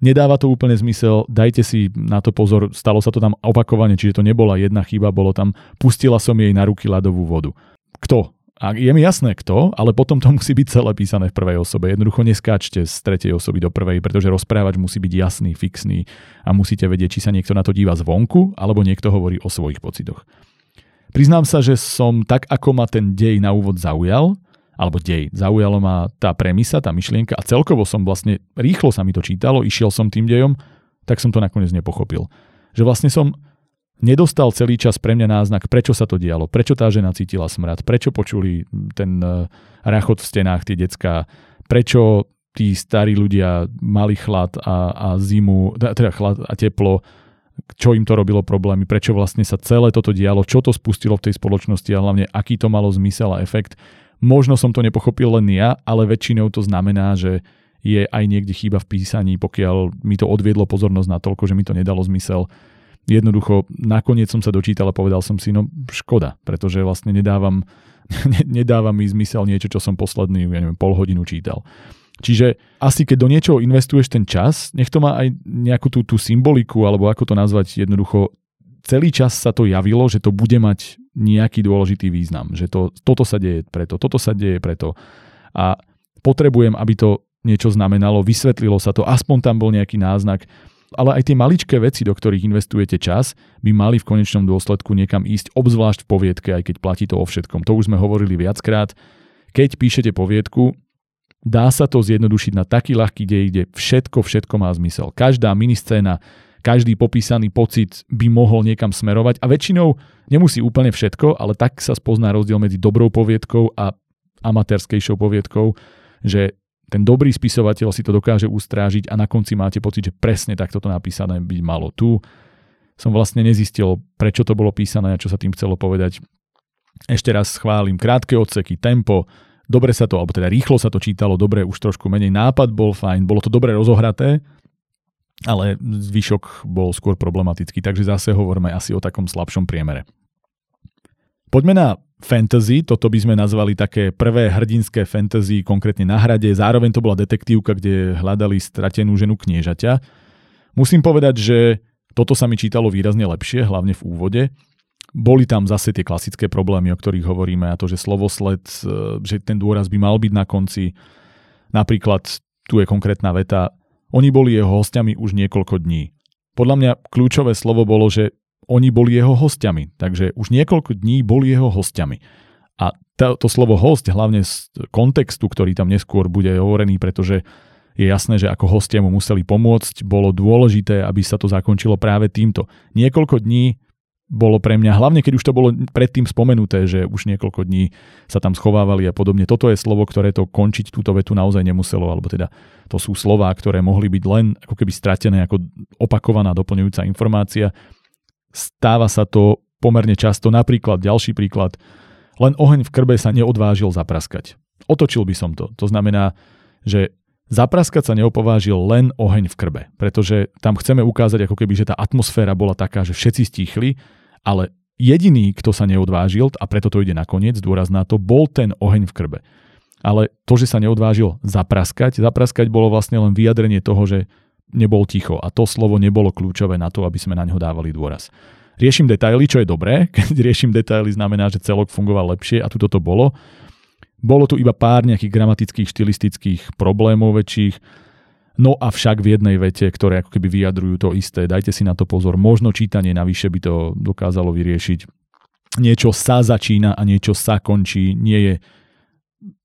Nedáva to úplne zmysel, dajte si na to pozor, stalo sa to tam opakovane, čiže to nebola jedna chyba, bolo tam, pustila som jej na ruky ľadovú vodu. Kto? A je mi jasné kto, ale potom to musí byť celé písané v prvej osobe. Jednoducho neskáčte z tretej osoby do prvej, pretože rozprávač musí byť jasný, fixný a musíte vedieť, či sa niekto na to díva zvonku, alebo niekto hovorí o svojich pocitoch. Priznám sa, že som tak, ako ma ten dej na úvod zaujal, alebo dej. Zaujalo ma tá premisa, tá myšlienka a celkovo som vlastne, rýchlo sa mi to čítalo, išiel som tým dejom, tak som to nakoniec nepochopil. Že vlastne som nedostal celý čas pre mňa náznak, prečo sa to dialo, prečo tá žena cítila smrad, prečo počuli ten eh, rachot v stenách tie decka, prečo tí starí ľudia mali chlad a, a zimu, teda chlad a teplo, čo im to robilo problémy, prečo vlastne sa celé toto dialo, čo to spustilo v tej spoločnosti a hlavne aký to malo zmysel a efekt. Možno som to nepochopil len ja, ale väčšinou to znamená, že je aj niekde chyba v písaní, pokiaľ mi to odviedlo pozornosť na toľko, že mi to nedalo zmysel. Jednoducho, nakoniec som sa dočítal a povedal som si, no škoda, pretože vlastne nedávam, nedáva mi zmysel niečo, čo som posledný, ja neviem, pol hodinu čítal. Čiže asi keď do niečoho investuješ ten čas, nech to má aj nejakú tú, tú symboliku, alebo ako to nazvať jednoducho, celý čas sa to javilo, že to bude mať nejaký dôležitý význam, že to, toto sa deje preto, toto sa deje preto a potrebujem, aby to niečo znamenalo, vysvetlilo sa to, aspoň tam bol nejaký náznak, ale aj tie maličké veci, do ktorých investujete čas, by mali v konečnom dôsledku niekam ísť, obzvlášť v poviedke, aj keď platí to o všetkom. To už sme hovorili viackrát. Keď píšete poviedku, dá sa to zjednodušiť na taký ľahký dej, kde všetko, všetko má zmysel. Každá miniscéna, každý popísaný pocit by mohol niekam smerovať a väčšinou nemusí úplne všetko, ale tak sa spozná rozdiel medzi dobrou poviedkou a amatérskejšou poviedkou, že ten dobrý spisovateľ si to dokáže ustrážiť a na konci máte pocit, že presne takto to napísané byť malo. Tu som vlastne nezistil, prečo to bolo písané a čo sa tým chcelo povedať. Ešte raz schválim krátke odseky, tempo, dobre sa to, alebo teda rýchlo sa to čítalo, dobre, už trošku menej nápad bol fajn, bolo to dobre rozohraté, ale zvyšok bol skôr problematický, takže zase hovoríme asi o takom slabšom priemere. Poďme na fantasy, toto by sme nazvali také prvé hrdinské fantasy, konkrétne na hrade, zároveň to bola detektívka, kde hľadali stratenú ženu kniežaťa. Musím povedať, že toto sa mi čítalo výrazne lepšie, hlavne v úvode. Boli tam zase tie klasické problémy, o ktorých hovoríme, a to, že slovosled, e, že ten dôraz by mal byť na konci. Napríklad tu je konkrétna veta, oni boli jeho hostiami už niekoľko dní. Podľa mňa kľúčové slovo bolo, že oni boli jeho hostiami. Takže už niekoľko dní boli jeho hostiami. A to, to slovo host, hlavne z kontextu, ktorý tam neskôr bude hovorený, pretože je jasné, že ako hostia mu museli pomôcť, bolo dôležité, aby sa to zakončilo práve týmto. Niekoľko dní bolo pre mňa, hlavne keď už to bolo predtým spomenuté, že už niekoľko dní sa tam schovávali a podobne. Toto je slovo, ktoré to končiť túto vetu naozaj nemuselo, alebo teda to sú slová, ktoré mohli byť len ako keby stratené ako opakovaná doplňujúca informácia. Stáva sa to pomerne často. Napríklad, ďalší príklad, len oheň v krbe sa neodvážil zapraskať. Otočil by som to. To znamená, že Zapraskať sa neopovážil len oheň v krbe, pretože tam chceme ukázať, ako keby, že tá atmosféra bola taká, že všetci stichli ale jediný, kto sa neodvážil, a preto to ide nakoniec, dôraz na to, bol ten oheň v krbe. Ale to, že sa neodvážil zapraskať, zapraskať bolo vlastne len vyjadrenie toho, že nebol ticho a to slovo nebolo kľúčové na to, aby sme na ňo dávali dôraz. Riešim detaily, čo je dobré, keď riešim detaily znamená, že celok fungoval lepšie a tu to bolo. Bolo tu iba pár nejakých gramatických, štilistických problémov väčších, No avšak v jednej vete, ktoré ako keby vyjadrujú to isté, dajte si na to pozor, možno čítanie navyše by to dokázalo vyriešiť. Niečo sa začína a niečo sa končí, nie je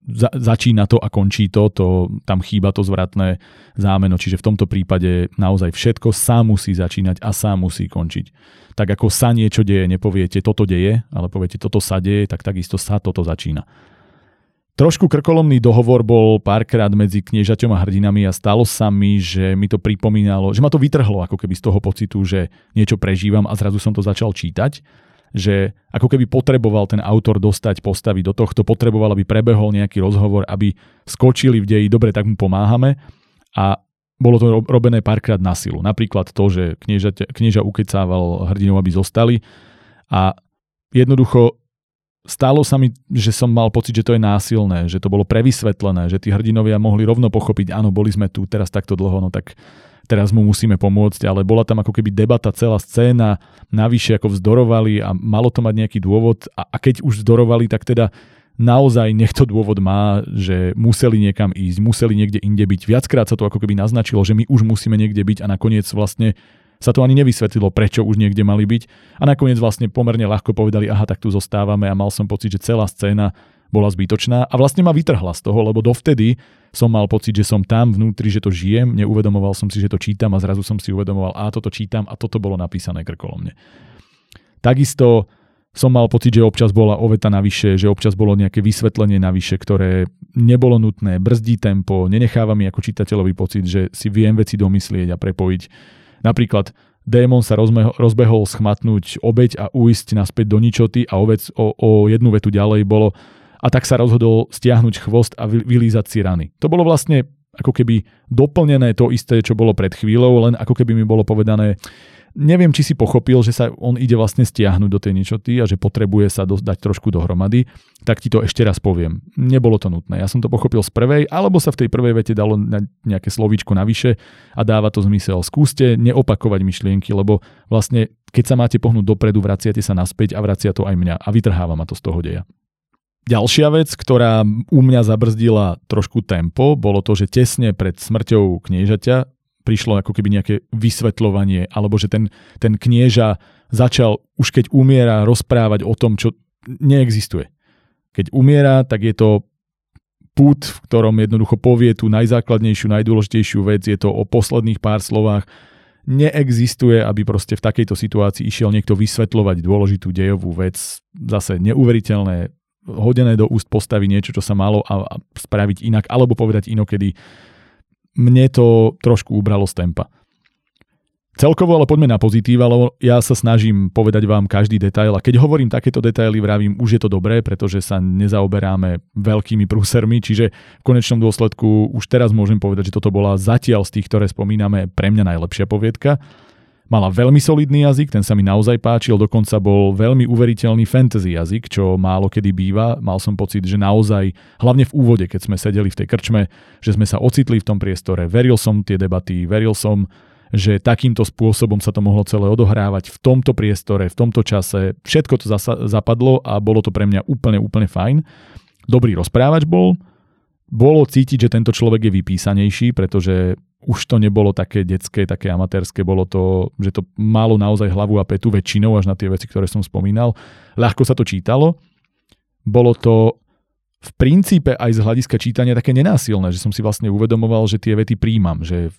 za, začína to a končí to, to, tam chýba to zvratné zámeno, čiže v tomto prípade naozaj všetko sa musí začínať a sa musí končiť. Tak ako sa niečo deje, nepoviete toto deje, ale poviete toto sa deje, tak takisto sa toto začína. Trošku krkolomný dohovor bol párkrát medzi kniežaťom a hrdinami a stalo sa mi, že mi to pripomínalo, že ma to vytrhlo ako keby z toho pocitu, že niečo prežívam a zrazu som to začal čítať že ako keby potreboval ten autor dostať postavy do tohto, potreboval, aby prebehol nejaký rozhovor, aby skočili v deji, dobre, tak mu pomáhame a bolo to robené párkrát na silu. Napríklad to, že knieža, knieža ukecával hrdinov, aby zostali a jednoducho Stálo sa mi, že som mal pocit, že to je násilné, že to bolo prevysvetlené, že tí hrdinovia mohli rovno pochopiť, áno, boli sme tu teraz takto dlho, no tak teraz mu musíme pomôcť, ale bola tam ako keby debata, celá scéna, navyše ako vzdorovali a malo to mať nejaký dôvod a, a keď už vzdorovali, tak teda naozaj nech to dôvod má, že museli niekam ísť, museli niekde inde byť. Viackrát sa to ako keby naznačilo, že my už musíme niekde byť a nakoniec vlastne sa to ani nevysvetlilo, prečo už niekde mali byť. A nakoniec vlastne pomerne ľahko povedali, aha, tak tu zostávame a mal som pocit, že celá scéna bola zbytočná a vlastne ma vytrhla z toho, lebo dovtedy som mal pocit, že som tam vnútri, že to žijem, neuvedomoval som si, že to čítam a zrazu som si uvedomoval, a toto čítam a toto bolo napísané krkolomne. Takisto som mal pocit, že občas bola oveta navyše, že občas bolo nejaké vysvetlenie navyše, ktoré nebolo nutné, brzdí tempo, nenecháva mi ako čitateľový pocit, že si viem veci domyslieť a prepojiť Napríklad démon sa rozbehol schmatnúť obeď a uísť naspäť do ničoty a ovec o, o jednu vetu ďalej bolo a tak sa rozhodol stiahnuť chvost a vylízať si rany. To bolo vlastne ako keby doplnené to isté, čo bolo pred chvíľou, len ako keby mi bolo povedané, neviem, či si pochopil, že sa on ide vlastne stiahnuť do tej ničoty a že potrebuje sa dať trošku dohromady, tak ti to ešte raz poviem. Nebolo to nutné. Ja som to pochopil z prvej, alebo sa v tej prvej vete dalo nejaké slovíčko navyše a dáva to zmysel. Skúste neopakovať myšlienky, lebo vlastne keď sa máte pohnúť dopredu, vraciate sa naspäť a vracia to aj mňa a vytrháva ma to z toho deja. Ďalšia vec, ktorá u mňa zabrzdila trošku tempo, bolo to, že tesne pred smrťou kniežaťa prišlo ako keby nejaké vysvetľovanie, alebo že ten, ten knieža začal už keď umiera rozprávať o tom, čo neexistuje. Keď umiera, tak je to pút, v ktorom jednoducho povie tú najzákladnejšiu, najdôležitejšiu vec, je to o posledných pár slovách. Neexistuje, aby proste v takejto situácii išiel niekto vysvetľovať dôležitú dejovú vec. Zase neuveriteľné, hodené do úst postaví niečo, čo sa malo a, a spraviť inak, alebo povedať inokedy mne to trošku ubralo z tempa. Celkovo ale poďme na pozitíva, lebo ja sa snažím povedať vám každý detail a keď hovorím takéto detaily, vravím, už je to dobré, pretože sa nezaoberáme veľkými prúsermi, čiže v konečnom dôsledku už teraz môžem povedať, že toto bola zatiaľ z tých, ktoré spomíname, pre mňa najlepšia poviedka. Mala veľmi solidný jazyk, ten sa mi naozaj páčil, dokonca bol veľmi uveriteľný fantasy jazyk, čo málo kedy býva. Mal som pocit, že naozaj, hlavne v úvode, keď sme sedeli v tej krčme, že sme sa ocitli v tom priestore. Veril som tie debaty, veril som, že takýmto spôsobom sa to mohlo celé odohrávať v tomto priestore, v tomto čase. Všetko to zasa- zapadlo a bolo to pre mňa úplne, úplne fajn. Dobrý rozprávač bol, bolo cítiť, že tento človek je vypísanejší, pretože už to nebolo také detské, také amatérske, bolo to, že to malo naozaj hlavu a petu väčšinou až na tie veci, ktoré som spomínal. Ľahko sa to čítalo. Bolo to v princípe aj z hľadiska čítania také nenásilné, že som si vlastne uvedomoval, že tie vety príjmam, že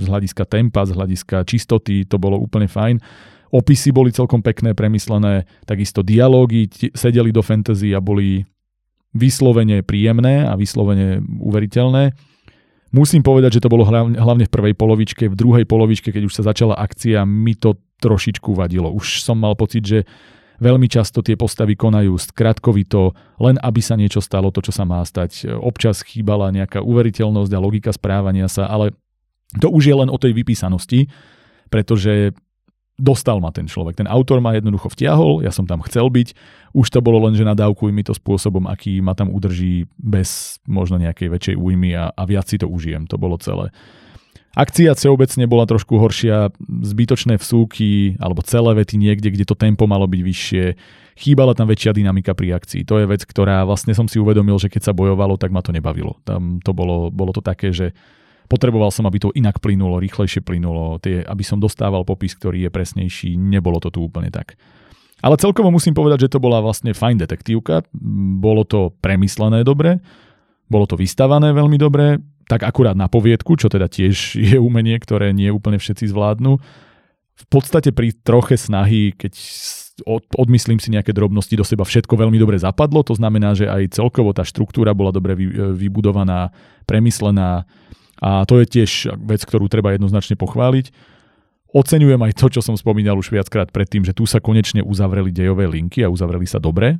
z hľadiska tempa, z hľadiska čistoty to bolo úplne fajn. Opisy boli celkom pekné, premyslené, takisto dialógy sedeli do fantasy a boli vyslovene príjemné a vyslovene uveriteľné. Musím povedať, že to bolo hlavne v prvej polovičke, v druhej polovičke, keď už sa začala akcia, mi to trošičku vadilo. Už som mal pocit, že veľmi často tie postavy konajú skratkovito, len aby sa niečo stalo, to, čo sa má stať. Občas chýbala nejaká uveriteľnosť a logika správania sa, ale to už je len o tej vypísanosti, pretože dostal ma ten človek. Ten autor ma jednoducho vtiahol, ja som tam chcel byť, už to bolo len, že nadávkuj mi to spôsobom, aký ma tam udrží bez možno nejakej väčšej újmy a, a viac si to užijem. To bolo celé. Akcia všeobecne bola trošku horšia, zbytočné vsúky alebo celé vety niekde, kde to tempo malo byť vyššie. Chýbala tam väčšia dynamika pri akcii. To je vec, ktorá vlastne som si uvedomil, že keď sa bojovalo, tak ma to nebavilo. Tam to bolo, bolo to také, že Potreboval som, aby to inak plynulo, rýchlejšie plynulo, tie, aby som dostával popis, ktorý je presnejší. Nebolo to tu úplne tak. Ale celkovo musím povedať, že to bola vlastne fajn detektívka. Bolo to premyslené dobre, bolo to vystavané veľmi dobre, tak akurát na poviedku, čo teda tiež je umenie, ktoré nie úplne všetci zvládnu. V podstate pri troche snahy, keď odmyslím si nejaké drobnosti do seba, všetko veľmi dobre zapadlo, to znamená, že aj celkovo tá štruktúra bola dobre vybudovaná, premyslená, a to je tiež vec, ktorú treba jednoznačne pochváliť. Oceňujem aj to, čo som spomínal už viackrát predtým, že tu sa konečne uzavreli dejové linky a uzavreli sa dobre.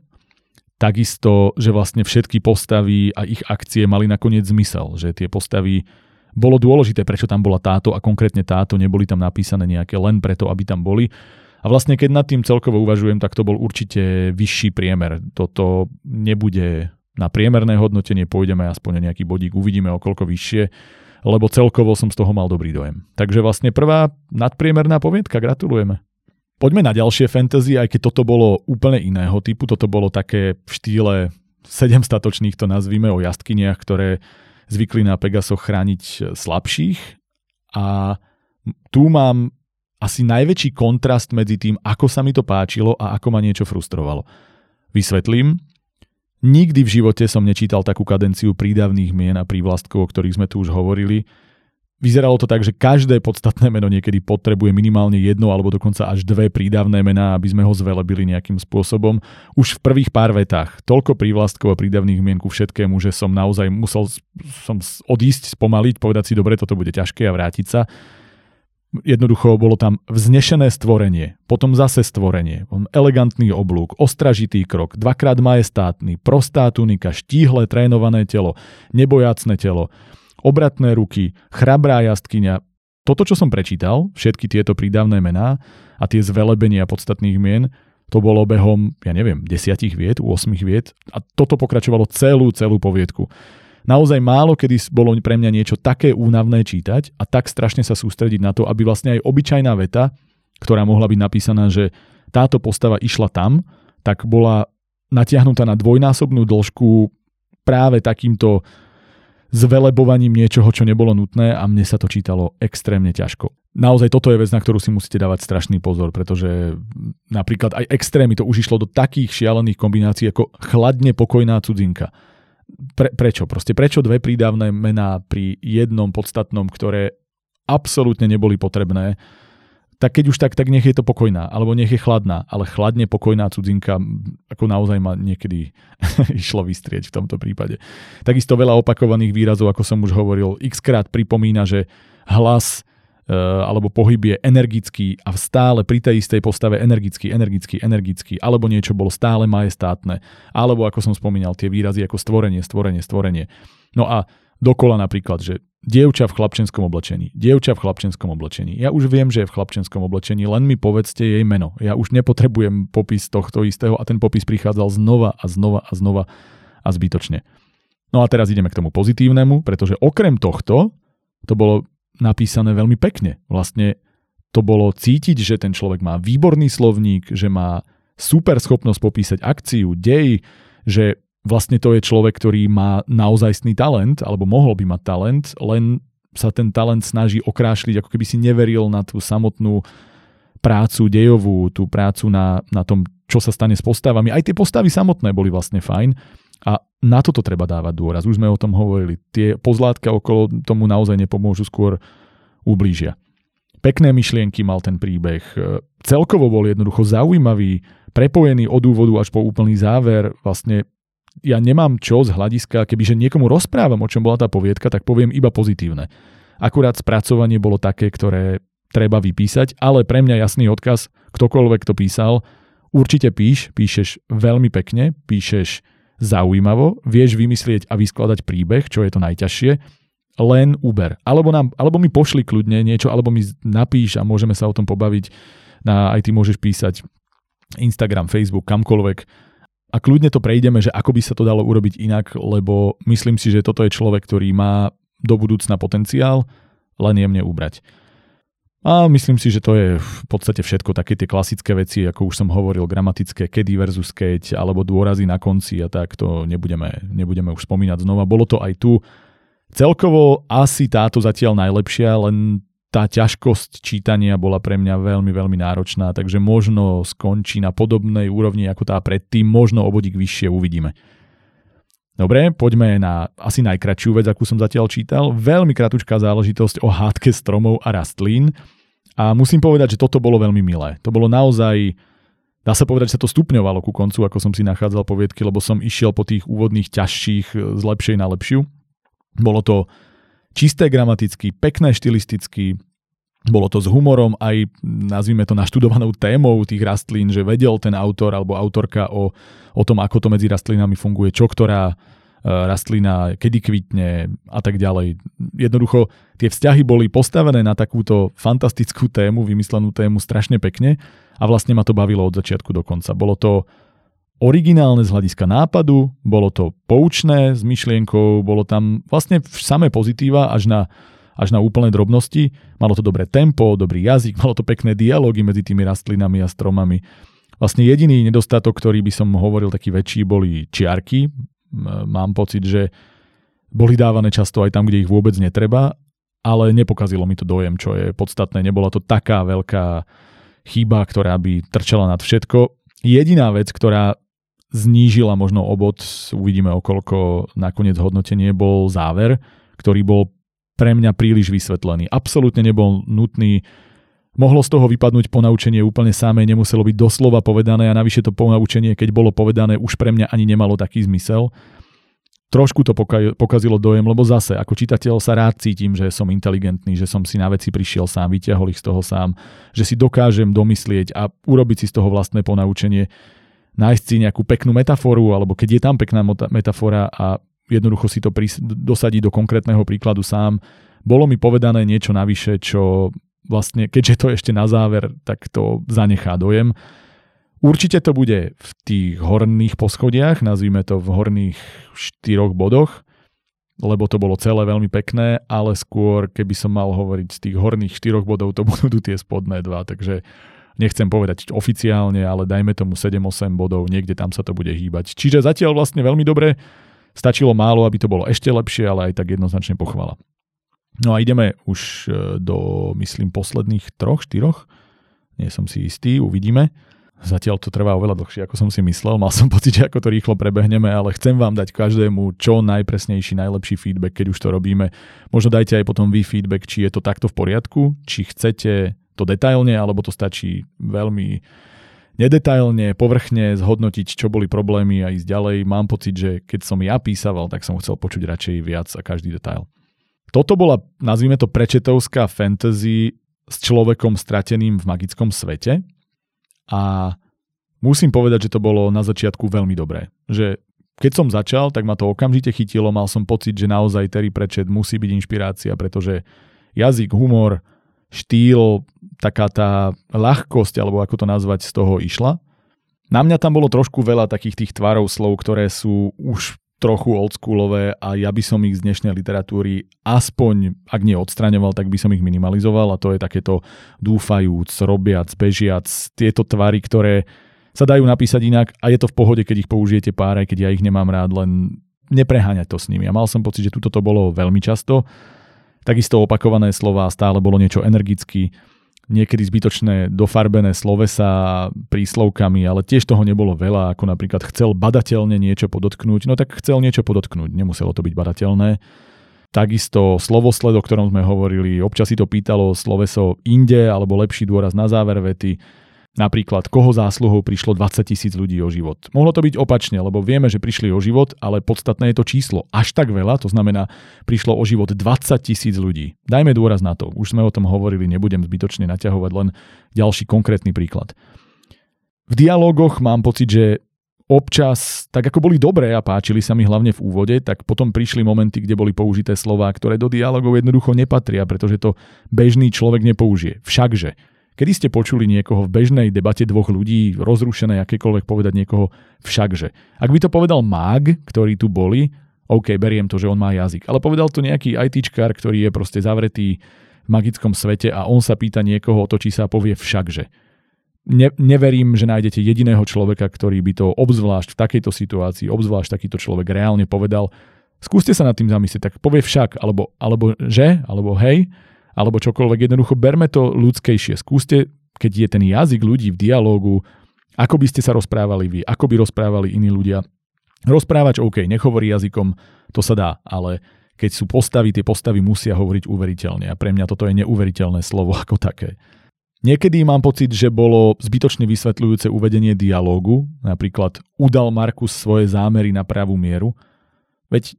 Takisto, že vlastne všetky postavy a ich akcie mali nakoniec zmysel, že tie postavy bolo dôležité, prečo tam bola táto a konkrétne táto, neboli tam napísané nejaké len preto, aby tam boli. A vlastne keď nad tým celkovo uvažujem, tak to bol určite vyšší priemer. Toto nebude na priemerné hodnotenie, pôjdeme aspoň nejaký bodík, uvidíme o koľko vyššie lebo celkovo som z toho mal dobrý dojem. Takže vlastne prvá nadpriemerná poviedka, gratulujeme. Poďme na ďalšie fantasy, aj keď toto bolo úplne iného typu, toto bolo také v štýle sedem statočných, to nazvíme, o jastkiniach, ktoré zvykli na Pegasoch chrániť slabších. A tu mám asi najväčší kontrast medzi tým, ako sa mi to páčilo a ako ma niečo frustrovalo. Vysvetlím. Nikdy v živote som nečítal takú kadenciu prídavných mien a prívlastkov, o ktorých sme tu už hovorili. Vyzeralo to tak, že každé podstatné meno niekedy potrebuje minimálne jedno alebo dokonca až dve prídavné mená, aby sme ho zvelebili nejakým spôsobom. Už v prvých pár vetách toľko prívlastkov a prídavných mien ku všetkému, že som naozaj musel som odísť, spomaliť, povedať si, dobre, toto bude ťažké a vrátiť sa. Jednoducho bolo tam vznešené stvorenie, potom zase stvorenie, elegantný oblúk, ostražitý krok, dvakrát majestátny, prostá tunika, štíhle trénované telo, nebojacné telo, obratné ruky, chrabrá jastkyňa. Toto, čo som prečítal, všetky tieto prídavné mená a tie zvelebenia podstatných mien, to bolo behom, ja neviem, desiatich viet, 8 viet a toto pokračovalo celú, celú poviedku. Naozaj málo kedy bolo pre mňa niečo také únavné čítať a tak strašne sa sústrediť na to, aby vlastne aj obyčajná veta, ktorá mohla byť napísaná, že táto postava išla tam, tak bola natiahnutá na dvojnásobnú dĺžku práve takýmto zvelebovaním niečoho, čo nebolo nutné a mne sa to čítalo extrémne ťažko. Naozaj toto je vec, na ktorú si musíte dávať strašný pozor, pretože napríklad aj extrémy to už išlo do takých šialených kombinácií ako chladne pokojná cudzinka pre, prečo? Proste prečo dve prídavné mená pri jednom podstatnom, ktoré absolútne neboli potrebné, tak keď už tak, tak nech je to pokojná, alebo nech je chladná, ale chladne pokojná cudzinka, ako naozaj ma niekedy išlo vystrieť v tomto prípade. Takisto veľa opakovaných výrazov, ako som už hovoril, x krát pripomína, že hlas alebo pohyb je energický a stále pri tej istej postave energický, energický, energický, alebo niečo bolo stále majestátne, alebo ako som spomínal, tie výrazy ako stvorenie, stvorenie, stvorenie. No a dokola napríklad, že dievča v chlapčenskom oblečení, dievča v chlapčenskom oblečení. Ja už viem, že je v chlapčenskom oblečení, len mi povedzte jej meno. Ja už nepotrebujem popis tohto istého a ten popis prichádzal znova a znova a znova a zbytočne. No a teraz ideme k tomu pozitívnemu, pretože okrem tohto, to bolo napísané veľmi pekne. Vlastne to bolo cítiť, že ten človek má výborný slovník, že má super schopnosť popísať akciu, dej, že vlastne to je človek, ktorý má naozajstný talent, alebo mohol by mať talent, len sa ten talent snaží okrášliť, ako keby si neveril na tú samotnú prácu dejovú, tú prácu na, na tom, čo sa stane s postavami. Aj tie postavy samotné boli vlastne fajn a na toto treba dávať dôraz. Už sme o tom hovorili. Tie pozlátka okolo tomu naozaj nepomôžu, skôr ublížia. Pekné myšlienky mal ten príbeh. Celkovo bol jednoducho zaujímavý, prepojený od úvodu až po úplný záver. Vlastne ja nemám čo z hľadiska, kebyže niekomu rozprávam, o čom bola tá poviedka, tak poviem iba pozitívne. Akurát spracovanie bolo také, ktoré treba vypísať, ale pre mňa jasný odkaz, ktokoľvek to písal, určite píš, píšeš veľmi pekne, píšeš zaujímavo, vieš vymyslieť a vyskladať príbeh, čo je to najťažšie, len Uber. Alebo, nám, alebo mi pošli kľudne niečo, alebo mi napíš a môžeme sa o tom pobaviť. Na, aj ty môžeš písať Instagram, Facebook, kamkoľvek. A kľudne to prejdeme, že ako by sa to dalo urobiť inak, lebo myslím si, že toto je človek, ktorý má do budúcna potenciál, len jemne ubrať. A myslím si, že to je v podstate všetko, také tie klasické veci, ako už som hovoril, gramatické kedy versus keď, alebo dôrazy na konci a tak, to nebudeme, nebudeme už spomínať znova. Bolo to aj tu. Celkovo asi táto zatiaľ najlepšia, len tá ťažkosť čítania bola pre mňa veľmi, veľmi náročná, takže možno skončí na podobnej úrovni ako tá predtým, možno obodík vyššie uvidíme. Dobre, poďme na asi najkračšiu vec, akú som zatiaľ čítal. Veľmi kratučká záležitosť o hádke stromov a rastlín. A musím povedať, že toto bolo veľmi milé. To bolo naozaj, dá sa povedať, že sa to stupňovalo ku koncu, ako som si nachádzal poviedky, lebo som išiel po tých úvodných ťažších z lepšej na lepšiu. Bolo to čisté gramaticky, pekné štilisticky, bolo to s humorom aj, nazvime to, naštudovanou témou tých rastlín, že vedel ten autor alebo autorka o, o tom, ako to medzi rastlinami funguje, čo ktorá e, rastlina, kedy kvitne a tak ďalej. Jednoducho tie vzťahy boli postavené na takúto fantastickú tému, vymyslenú tému strašne pekne a vlastne ma to bavilo od začiatku do konca. Bolo to originálne z hľadiska nápadu, bolo to poučné s myšlienkou, bolo tam vlastne samé pozitíva až na až na úplné drobnosti. Malo to dobré tempo, dobrý jazyk, malo to pekné dialógy medzi tými rastlinami a stromami. Vlastne jediný nedostatok, ktorý by som hovoril taký väčší, boli čiarky. Mám pocit, že boli dávané často aj tam, kde ich vôbec netreba, ale nepokazilo mi to dojem, čo je podstatné. Nebola to taká veľká chyba, ktorá by trčala nad všetko. Jediná vec, ktorá znížila možno obod, uvidíme o koľko nakoniec hodnotenie, bol záver, ktorý bol pre mňa príliš vysvetlený. Absolútne nebol nutný. Mohlo z toho vypadnúť ponaučenie úplne samé, nemuselo byť doslova povedané a navyše to ponaučenie, keď bolo povedané, už pre mňa ani nemalo taký zmysel. Trošku to pokazilo dojem, lebo zase ako čitateľ sa rád cítim, že som inteligentný, že som si na veci prišiel sám, vyťahol ich z toho sám, že si dokážem domyslieť a urobiť si z toho vlastné ponaučenie, nájsť si nejakú peknú metaforu, alebo keď je tam pekná metafora a jednoducho si to pris- dosadiť do konkrétneho príkladu sám. Bolo mi povedané niečo navyše, čo vlastne, keďže to ešte na záver, tak to zanechá dojem. Určite to bude v tých horných poschodiach, nazvime to v horných štyroch bodoch, lebo to bolo celé veľmi pekné, ale skôr, keby som mal hovoriť z tých horných štyroch bodov, to budú tie spodné dva, takže nechcem povedať oficiálne, ale dajme tomu 7-8 bodov, niekde tam sa to bude hýbať. Čiže zatiaľ vlastne veľmi dobre, Stačilo málo, aby to bolo ešte lepšie, ale aj tak jednoznačne pochvala. No a ideme už e, do, myslím, posledných troch, štyroch. Nie som si istý, uvidíme. Zatiaľ to trvá oveľa dlhšie, ako som si myslel. Mal som pocit, že ako to rýchlo prebehneme, ale chcem vám dať každému čo najpresnejší, najlepší feedback, keď už to robíme. Možno dajte aj potom vy feedback, či je to takto v poriadku, či chcete to detailne, alebo to stačí veľmi nedetailne, povrchne zhodnotiť, čo boli problémy a ísť ďalej. Mám pocit, že keď som ja písaval, tak som chcel počuť radšej viac a každý detail. Toto bola, nazvime to, prečetovská fantasy s človekom strateným v magickom svete a musím povedať, že to bolo na začiatku veľmi dobré. Že keď som začal, tak ma to okamžite chytilo, mal som pocit, že naozaj Terry Pratchett musí byť inšpirácia, pretože jazyk, humor, štýl, taká tá ľahkosť, alebo ako to nazvať, z toho išla. Na mňa tam bolo trošku veľa takých tých tvarov slov, ktoré sú už trochu oldschoolové a ja by som ich z dnešnej literatúry aspoň, ak nie odstraňoval, tak by som ich minimalizoval a to je takéto dúfajúc, robiac, bežiac, tieto tvary, ktoré sa dajú napísať inak a je to v pohode, keď ich použijete pár, aj keď ja ich nemám rád, len nepreháňať to s nimi. A mal som pocit, že tuto to bolo veľmi často. Takisto opakované slova, stále bolo niečo energicky, niekedy zbytočné dofarbené slovesa príslovkami, ale tiež toho nebolo veľa, ako napríklad chcel badateľne niečo podotknúť, no tak chcel niečo podotknúť, nemuselo to byť badateľné. Takisto slovosled, o ktorom sme hovorili, občas si to pýtalo sloveso inde alebo lepší dôraz na záver vety. Napríklad, koho zásluhou prišlo 20 tisíc ľudí o život. Mohlo to byť opačne, lebo vieme, že prišli o život, ale podstatné je to číslo. Až tak veľa, to znamená, prišlo o život 20 tisíc ľudí. Dajme dôraz na to. Už sme o tom hovorili, nebudem zbytočne naťahovať len ďalší konkrétny príklad. V dialogoch mám pocit, že občas, tak ako boli dobré a páčili sa mi hlavne v úvode, tak potom prišli momenty, kde boli použité slová, ktoré do dialogov jednoducho nepatria, pretože to bežný človek nepoužije. Všakže Kedy ste počuli niekoho v bežnej debate dvoch ľudí, rozrušené akékoľvek povedať niekoho všakže? Ak by to povedal mág, ktorí tu boli, OK, beriem to, že on má jazyk. Ale povedal to nejaký ITčkár, ktorý je proste zavretý v magickom svete a on sa pýta niekoho, otočí sa a povie všakže. Ne, neverím, že nájdete jediného človeka, ktorý by to obzvlášť v takejto situácii, obzvlášť takýto človek reálne povedal. Skúste sa nad tým zamyslieť, tak povie však, alebo, alebo že, alebo hej, alebo čokoľvek. Jednoducho berme to ľudskejšie. Skúste, keď je ten jazyk ľudí v dialógu, ako by ste sa rozprávali vy, ako by rozprávali iní ľudia. Rozprávač, OK, nechovorí jazykom, to sa dá, ale keď sú postavy, tie postavy musia hovoriť uveriteľne a pre mňa toto je neuveriteľné slovo ako také. Niekedy mám pocit, že bolo zbytočne vysvetľujúce uvedenie dialógu, napríklad udal Markus svoje zámery na pravú mieru, veď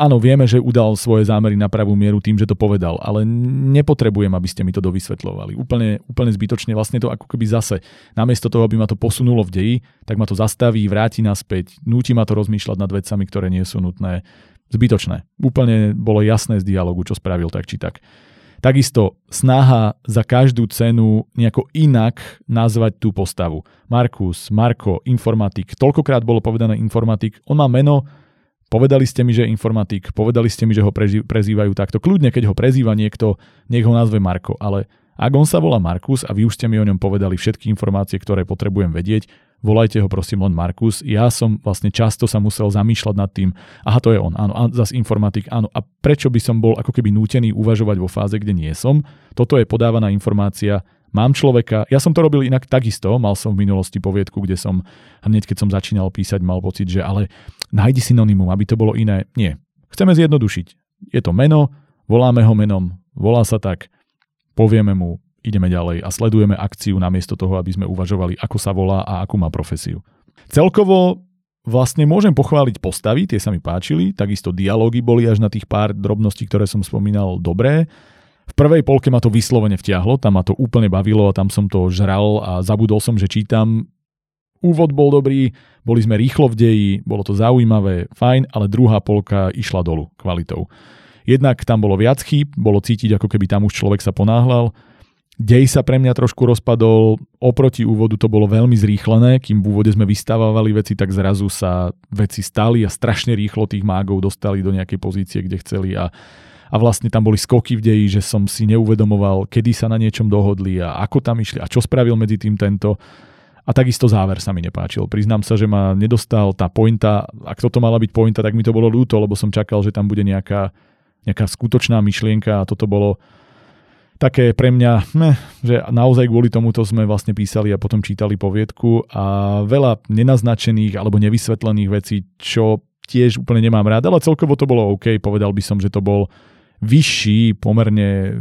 áno, vieme, že udal svoje zámery na pravú mieru tým, že to povedal, ale nepotrebujem, aby ste mi to dovysvetľovali. Úplne, úplne zbytočne vlastne to ako keby zase, namiesto toho, aby ma to posunulo v deji, tak ma to zastaví, vráti naspäť, núti ma to rozmýšľať nad vecami, ktoré nie sú nutné. Zbytočné. Úplne bolo jasné z dialogu, čo spravil tak či tak. Takisto snaha za každú cenu nejako inak nazvať tú postavu. Markus, Marko, informatik. Toľkokrát bolo povedané informatik. On má meno, Povedali ste mi, že je informatik, povedali ste mi, že ho prezývajú takto. Kľudne, keď ho prezýva niekto, nech ho nazve Marko, ale ak on sa volá Markus a vy už ste mi o ňom povedali všetky informácie, ktoré potrebujem vedieť, volajte ho prosím len Markus. Ja som vlastne často sa musel zamýšľať nad tým, aha, to je on, áno, a zase informatik, áno. A prečo by som bol ako keby nútený uvažovať vo fáze, kde nie som? Toto je podávaná informácia, mám človeka, ja som to robil inak takisto, mal som v minulosti poviedku, kde som hneď keď som začínal písať, mal pocit, že ale nájdi synonymum, aby to bolo iné. Nie. Chceme zjednodušiť. Je to meno, voláme ho menom, volá sa tak, povieme mu, ideme ďalej a sledujeme akciu namiesto toho, aby sme uvažovali, ako sa volá a akú má profesiu. Celkovo vlastne môžem pochváliť postavy, tie sa mi páčili, takisto dialógy boli až na tých pár drobností, ktoré som spomínal, dobré. V prvej polke ma to vyslovene vtiahlo, tam ma to úplne bavilo a tam som to žral a zabudol som, že čítam. Úvod bol dobrý, boli sme rýchlo v deji, bolo to zaujímavé, fajn, ale druhá polka išla dolu kvalitou. Jednak tam bolo viac chýb, bolo cítiť, ako keby tam už človek sa ponáhľal. Dej sa pre mňa trošku rozpadol, oproti úvodu to bolo veľmi zrýchlené, kým v úvode sme vystávali veci, tak zrazu sa veci stali a strašne rýchlo tých mágov dostali do nejakej pozície, kde chceli a a vlastne tam boli skoky v deji, že som si neuvedomoval, kedy sa na niečom dohodli a ako tam išli a čo spravil medzi tým tento. A takisto záver sa mi nepáčil. Priznám sa, že ma nedostal tá pointa. Ak toto mala byť pointa, tak mi to bolo ľúto, lebo som čakal, že tam bude nejaká, nejaká skutočná myšlienka a toto bolo také pre mňa, ne, že naozaj kvôli tomuto sme vlastne písali a potom čítali poviedku a veľa nenaznačených alebo nevysvetlených vecí, čo tiež úplne nemám rád, ale celkovo to bolo OK. Povedal by som, že to bol vyšší, pomerne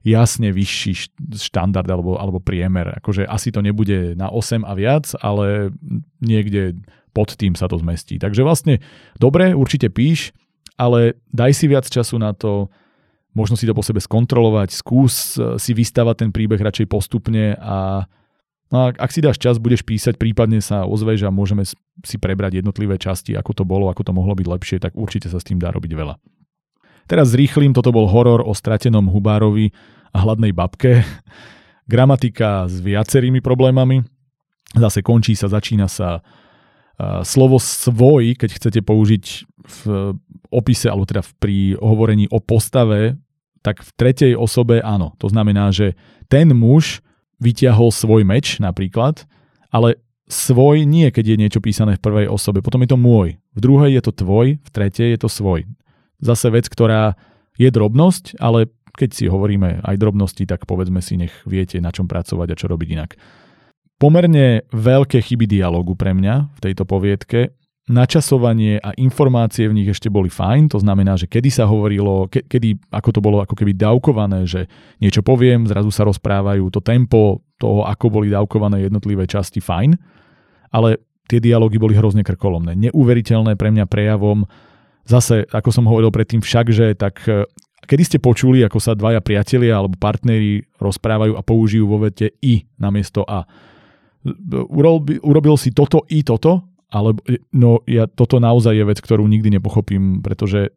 jasne vyšší štandard alebo, alebo priemer. Akože asi to nebude na 8 a viac, ale niekde pod tým sa to zmestí. Takže vlastne dobre, určite píš, ale daj si viac času na to, možno si to po sebe skontrolovať, skús si vystavať ten príbeh radšej postupne a No a ak si dáš čas, budeš písať, prípadne sa ozveš a môžeme si prebrať jednotlivé časti, ako to bolo, ako to mohlo byť lepšie, tak určite sa s tým dá robiť veľa. Teraz zrýchlim, toto bol horor o stratenom hubárovi a hladnej babke. Gramatika s viacerými problémami. Zase končí sa, začína sa slovo svoj, keď chcete použiť v opise, alebo teda pri hovorení o postave, tak v tretej osobe áno. To znamená, že ten muž vyťahol svoj meč napríklad, ale svoj nie, keď je niečo písané v prvej osobe, potom je to môj. V druhej je to tvoj, v tretej je to svoj. Zase vec, ktorá je drobnosť, ale keď si hovoríme aj drobnosti, tak povedzme si, nech viete, na čom pracovať a čo robiť inak. Pomerne veľké chyby dialogu pre mňa v tejto poviedke. Načasovanie a informácie v nich ešte boli fajn, to znamená, že kedy sa hovorilo, ke, kedy, ako to bolo ako keby dávkované, že niečo poviem, zrazu sa rozprávajú, to tempo toho, ako boli dávkované jednotlivé časti, fajn ale tie dialógy boli hrozne krkolomné. Neuveriteľné pre mňa prejavom. Zase, ako som hovoril predtým však, že tak e, kedy ste počuli, ako sa dvaja priatelia alebo partneri rozprávajú a použijú vo vete i namiesto a. Urobil, si toto i toto, ale no ja, toto naozaj je vec, ktorú nikdy nepochopím, pretože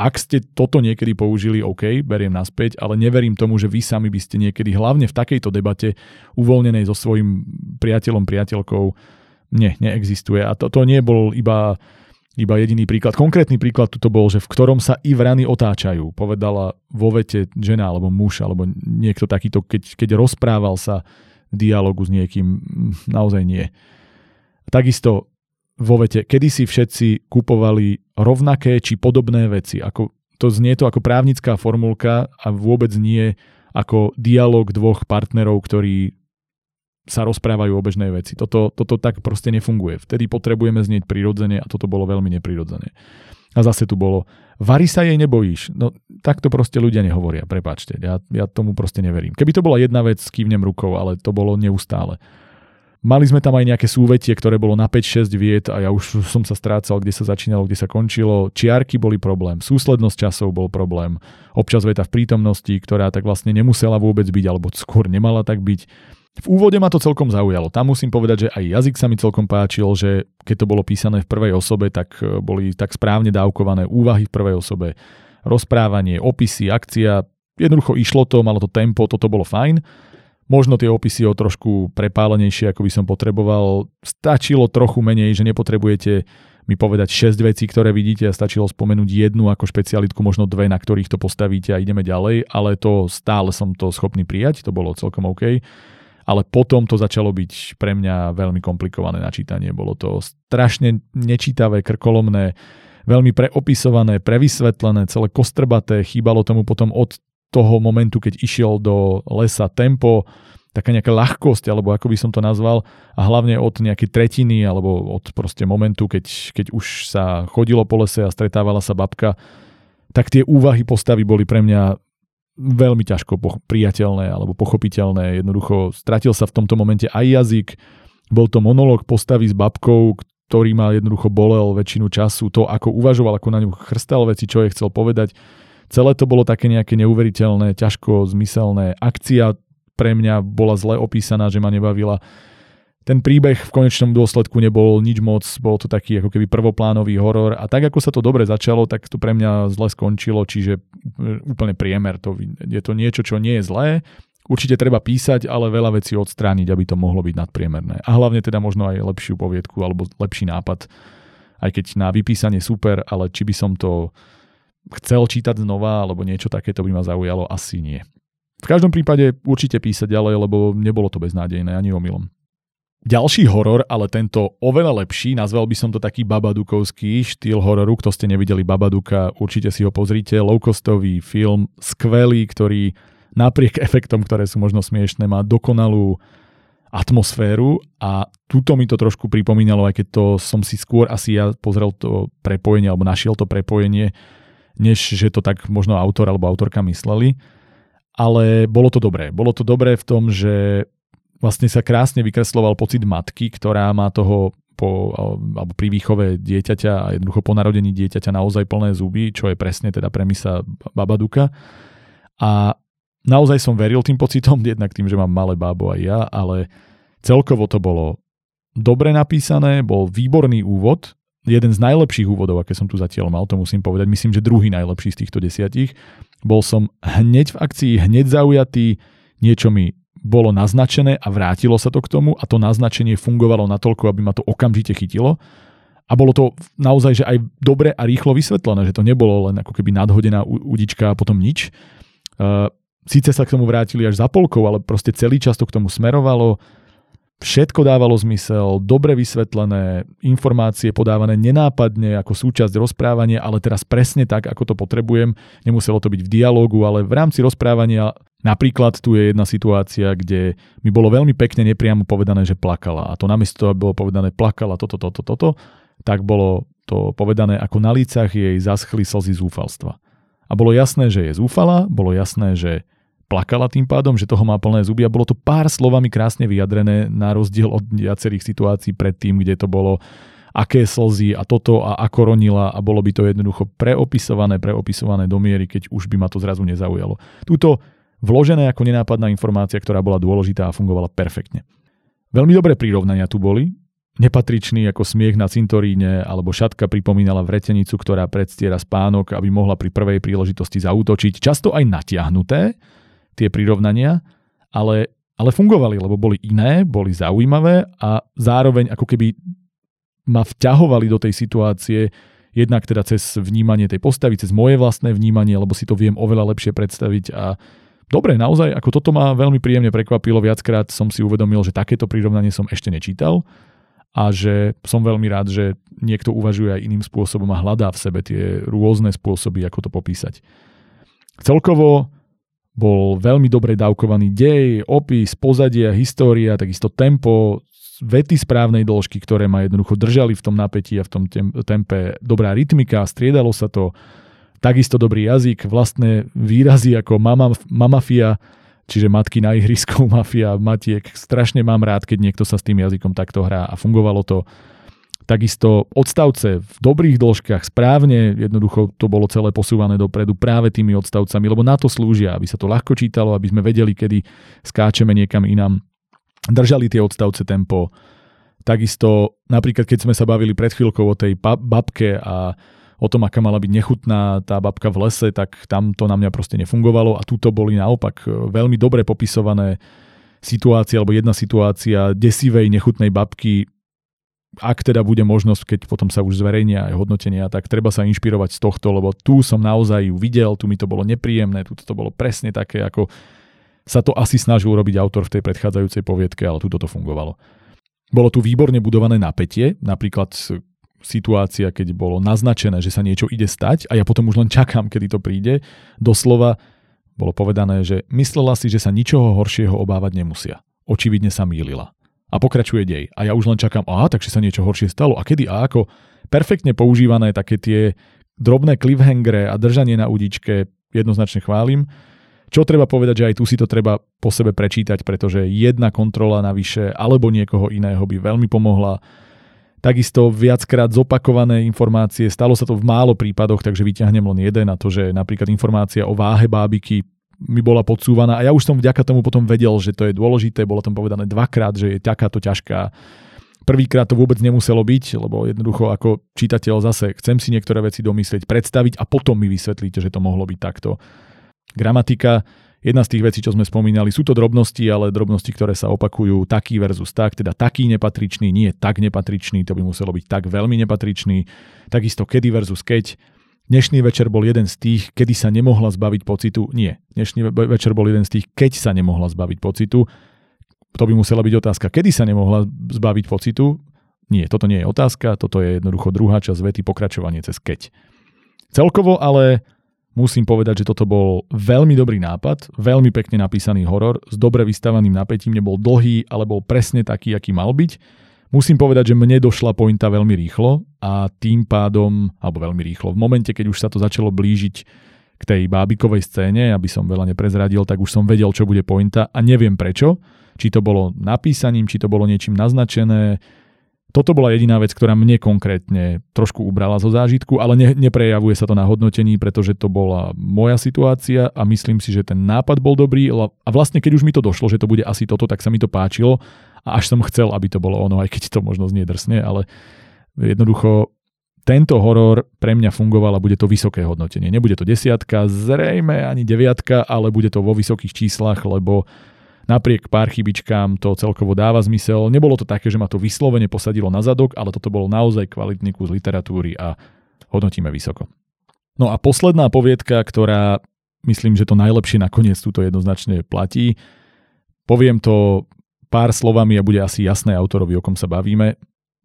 ak ste toto niekedy použili, OK, beriem naspäť, ale neverím tomu, že vy sami by ste niekedy, hlavne v takejto debate, uvoľnenej so svojím priateľom, priateľkou, nie, neexistuje. A to, to nie bol iba, iba jediný príklad. Konkrétny príklad tu bol, že v ktorom sa i vrany otáčajú, povedala vo vete žena alebo muž, alebo niekto takýto, keď, keď rozprával sa v dialogu s niekým, naozaj nie. Takisto vo vete, kedy si všetci kupovali rovnaké či podobné veci. Ako, to znie to ako právnická formulka a vôbec nie ako dialog dvoch partnerov, ktorí sa rozprávajú o bežnej veci. Toto, toto tak proste nefunguje. Vtedy potrebujeme znieť prirodzene a toto bolo veľmi neprirodzene. A zase tu bolo, Vary sa jej nebojíš. No takto proste ľudia nehovoria, prepáčte. Ja, ja tomu proste neverím. Keby to bola jedna vec, kývnem rukou, ale to bolo neustále. Mali sme tam aj nejaké súvetie, ktoré bolo na 5-6 viet a ja už som sa strácal, kde sa začínalo, kde sa končilo. Čiarky boli problém, súslednosť časov bol problém, občas veta v prítomnosti, ktorá tak vlastne nemusela vôbec byť, alebo skôr nemala tak byť. V úvode ma to celkom zaujalo. Tam musím povedať, že aj jazyk sa mi celkom páčil, že keď to bolo písané v prvej osobe, tak e, boli tak správne dávkované úvahy v prvej osobe, rozprávanie, opisy, akcia. Jednoducho išlo to, malo to tempo, toto bolo fajn. Možno tie opisy o trošku prepálenejšie, ako by som potreboval. Stačilo trochu menej, že nepotrebujete mi povedať 6 vecí, ktoré vidíte a stačilo spomenúť jednu ako špecialitku, možno dve, na ktorých to postavíte a ideme ďalej, ale to stále som to schopný prijať, to bolo celkom OK. Ale potom to začalo byť pre mňa veľmi komplikované na čítanie. Bolo to strašne nečítavé, krkolomné, veľmi preopisované, prevysvetlené, celé kostrbaté, chýbalo tomu potom od toho momentu, keď išiel do lesa tempo, taká nejaká ľahkosť, alebo ako by som to nazval, a hlavne od nejakej tretiny, alebo od proste momentu, keď, keď už sa chodilo po lese a stretávala sa babka, tak tie úvahy postavy boli pre mňa veľmi ťažko priateľné alebo pochopiteľné. Jednoducho stratil sa v tomto momente aj jazyk, bol to monológ postavy s babkou, ktorý ma jednoducho bolel väčšinu času. To, ako uvažoval, ako na ňu chrstal veci, čo je chcel povedať, Celé to bolo také nejaké neuveriteľné, ťažko zmyselné. Akcia pre mňa bola zle opísaná, že ma nebavila. Ten príbeh v konečnom dôsledku nebol nič moc, bol to taký ako keby prvoplánový horor a tak ako sa to dobre začalo, tak to pre mňa zle skončilo, čiže úplne priemer. To, je to niečo, čo nie je zlé, Určite treba písať, ale veľa vecí odstrániť, aby to mohlo byť nadpriemerné. A hlavne teda možno aj lepšiu poviedku alebo lepší nápad. Aj keď na vypísanie super, ale či by som to chcel čítať znova alebo niečo takéto by ma zaujalo, asi nie. V každom prípade určite písať ďalej, lebo nebolo to beznádejné ani omylom. Ďalší horor, ale tento oveľa lepší, nazval by som to taký babadukovský štýl hororu, kto ste nevideli Babaduka, určite si ho pozrite, low-costový film, skvelý, ktorý napriek efektom, ktoré sú možno smiešné, má dokonalú atmosféru a túto mi to trošku pripomínalo, aj keď to som si skôr asi ja pozrel to prepojenie alebo našiel to prepojenie než že to tak možno autor alebo autorka mysleli. Ale bolo to dobré. Bolo to dobré v tom, že vlastne sa krásne vykresloval pocit matky, ktorá má toho po, alebo pri výchove dieťaťa a jednoducho po narodení dieťaťa naozaj plné zuby, čo je presne teda premisa Babaduka. A naozaj som veril tým pocitom, jednak tým, že mám malé bábo aj ja, ale celkovo to bolo dobre napísané, bol výborný úvod, jeden z najlepších úvodov, aké som tu zatiaľ mal, to musím povedať. Myslím, že druhý najlepší z týchto desiatich. Bol som hneď v akcii, hneď zaujatý, niečo mi bolo naznačené a vrátilo sa to k tomu a to naznačenie fungovalo natoľko, aby ma to okamžite chytilo. A bolo to naozaj, že aj dobre a rýchlo vysvetlené, že to nebolo len ako keby nadhodená udička a potom nič. Uh, síce sa k tomu vrátili až za polkou, ale proste celý čas to k tomu smerovalo Všetko dávalo zmysel, dobre vysvetlené, informácie podávané nenápadne ako súčasť rozprávania, ale teraz presne tak, ako to potrebujem. Nemuselo to byť v dialógu, ale v rámci rozprávania napríklad tu je jedna situácia, kde mi bolo veľmi pekne nepriamo povedané, že plakala. A to namiesto toho, bolo povedané plakala toto, toto, toto, tak bolo to povedané, ako na lícach jej zaschli slzy zúfalstva. A bolo jasné, že je zúfala, bolo jasné, že plakala tým pádom, že toho má plné zuby a bolo to pár slovami krásne vyjadrené na rozdiel od viacerých situácií predtým, kde to bolo aké slzy a toto a ako ronila a bolo by to jednoducho preopisované, preopisované do miery, keď už by ma to zrazu nezaujalo. Tuto vložené ako nenápadná informácia, ktorá bola dôležitá a fungovala perfektne. Veľmi dobré prirovnania tu boli, nepatričný ako smiech na cintoríne alebo šatka pripomínala vretenicu, ktorá predstiera spánok, aby mohla pri prvej príležitosti zautočiť, často aj natiahnuté, tie prirovnania, ale, ale fungovali, lebo boli iné, boli zaujímavé a zároveň ako keby ma vťahovali do tej situácie, jednak teda cez vnímanie tej postavy, cez moje vlastné vnímanie, lebo si to viem oveľa lepšie predstaviť a dobre, naozaj, ako toto ma veľmi príjemne prekvapilo, viackrát som si uvedomil, že takéto prirovnanie som ešte nečítal a že som veľmi rád, že niekto uvažuje aj iným spôsobom a hľadá v sebe tie rôzne spôsoby, ako to popísať. Celkovo bol veľmi dobre dávkovaný dej, opis, pozadia, história, takisto tempo, vety správnej dĺžky, ktoré ma jednoducho držali v tom napätí a v tom tempe. Dobrá rytmika, striedalo sa to, takisto dobrý jazyk, vlastné výrazy ako mama, mamafia, čiže matky na ihrisku, mafia, matiek. Strašne mám rád, keď niekto sa s tým jazykom takto hrá a fungovalo to. Takisto odstavce v dobrých dĺžkach správne, jednoducho to bolo celé posúvané dopredu práve tými odstavcami, lebo na to slúžia, aby sa to ľahko čítalo, aby sme vedeli, kedy skáčeme niekam inám. Držali tie odstavce tempo. Takisto napríklad, keď sme sa bavili pred chvíľkou o tej babke a o tom, aká mala byť nechutná tá babka v lese, tak tam to na mňa proste nefungovalo a túto boli naopak veľmi dobre popisované situácie alebo jedna situácia desivej nechutnej babky ak teda bude možnosť, keď potom sa už zverejnia aj hodnotenia, tak treba sa inšpirovať z tohto, lebo tu som naozaj ju videl, tu mi to bolo nepríjemné, tu to bolo presne také, ako sa to asi snažil urobiť autor v tej predchádzajúcej poviedke, ale tu to fungovalo. Bolo tu výborne budované napätie, napríklad situácia, keď bolo naznačené, že sa niečo ide stať a ja potom už len čakám, kedy to príde. Doslova bolo povedané, že myslela si, že sa ničoho horšieho obávať nemusia. Očividne sa mýlila a pokračuje dej. A ja už len čakám, aha, takže sa niečo horšie stalo. A kedy a ako? Perfektne používané také tie drobné cliffhangere a držanie na udičke jednoznačne chválim. Čo treba povedať, že aj tu si to treba po sebe prečítať, pretože jedna kontrola navyše alebo niekoho iného by veľmi pomohla. Takisto viackrát zopakované informácie, stalo sa to v málo prípadoch, takže vyťahnem len jeden a to, že napríklad informácia o váhe bábiky mi bola podsúvaná a ja už som vďaka tomu potom vedel, že to je dôležité, bolo tam povedané dvakrát, že je takáto ťažká. Prvýkrát to vôbec nemuselo byť, lebo jednoducho ako čitateľ zase chcem si niektoré veci domyslieť, predstaviť a potom mi vysvetlíte, že to mohlo byť takto. Gramatika, jedna z tých vecí, čo sme spomínali, sú to drobnosti, ale drobnosti, ktoré sa opakujú taký versus tak, teda taký nepatričný, nie tak nepatričný, to by muselo byť tak veľmi nepatričný, takisto kedy versus keď, Dnešný večer bol jeden z tých, kedy sa nemohla zbaviť pocitu. Nie. Dnešný večer bol jeden z tých, keď sa nemohla zbaviť pocitu. To by musela byť otázka, kedy sa nemohla zbaviť pocitu. Nie, toto nie je otázka, toto je jednoducho druhá časť vety, pokračovanie cez keď. Celkovo ale musím povedať, že toto bol veľmi dobrý nápad, veľmi pekne napísaný horor s dobre vystavaným napätím, nebol dlhý, ale bol presne taký, aký mal byť Musím povedať, že mne došla pointa veľmi rýchlo a tým pádom, alebo veľmi rýchlo, v momente, keď už sa to začalo blížiť k tej bábikovej scéne, aby som veľa neprezradil, tak už som vedel, čo bude pointa a neviem prečo. Či to bolo napísaním, či to bolo niečím naznačené. Toto bola jediná vec, ktorá mne konkrétne trošku ubrala zo zážitku, ale ne, neprejavuje sa to na hodnotení, pretože to bola moja situácia a myslím si, že ten nápad bol dobrý a vlastne keď už mi to došlo, že to bude asi toto, tak sa mi to páčilo a až som chcel, aby to bolo ono, aj keď to možno znie drsne, ale jednoducho tento horor pre mňa fungoval a bude to vysoké hodnotenie. Nebude to desiatka, zrejme ani deviatka, ale bude to vo vysokých číslach, lebo napriek pár chybičkám to celkovo dáva zmysel. Nebolo to také, že ma to vyslovene posadilo na zadok, ale toto bolo naozaj kvalitný kus literatúry a hodnotíme vysoko. No a posledná poviedka, ktorá myslím, že to najlepšie nakoniec túto jednoznačne platí. Poviem to pár slovami a bude asi jasné autorovi, o kom sa bavíme.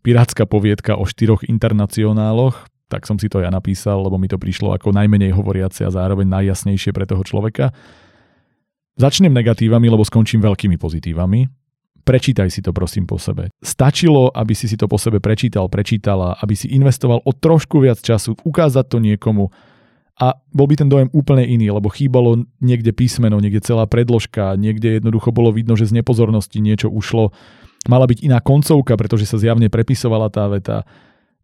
Pirátska poviedka o štyroch internacionáloch, tak som si to ja napísal, lebo mi to prišlo ako najmenej hovoriace a zároveň najjasnejšie pre toho človeka. Začnem negatívami, lebo skončím veľkými pozitívami. Prečítaj si to prosím po sebe. Stačilo, aby si si to po sebe prečítal, prečítala, aby si investoval o trošku viac času, ukázať to niekomu, a bol by ten dojem úplne iný, lebo chýbalo niekde písmeno, niekde celá predložka, niekde jednoducho bolo vidno, že z nepozornosti niečo ušlo. Mala byť iná koncovka, pretože sa zjavne prepisovala tá veta.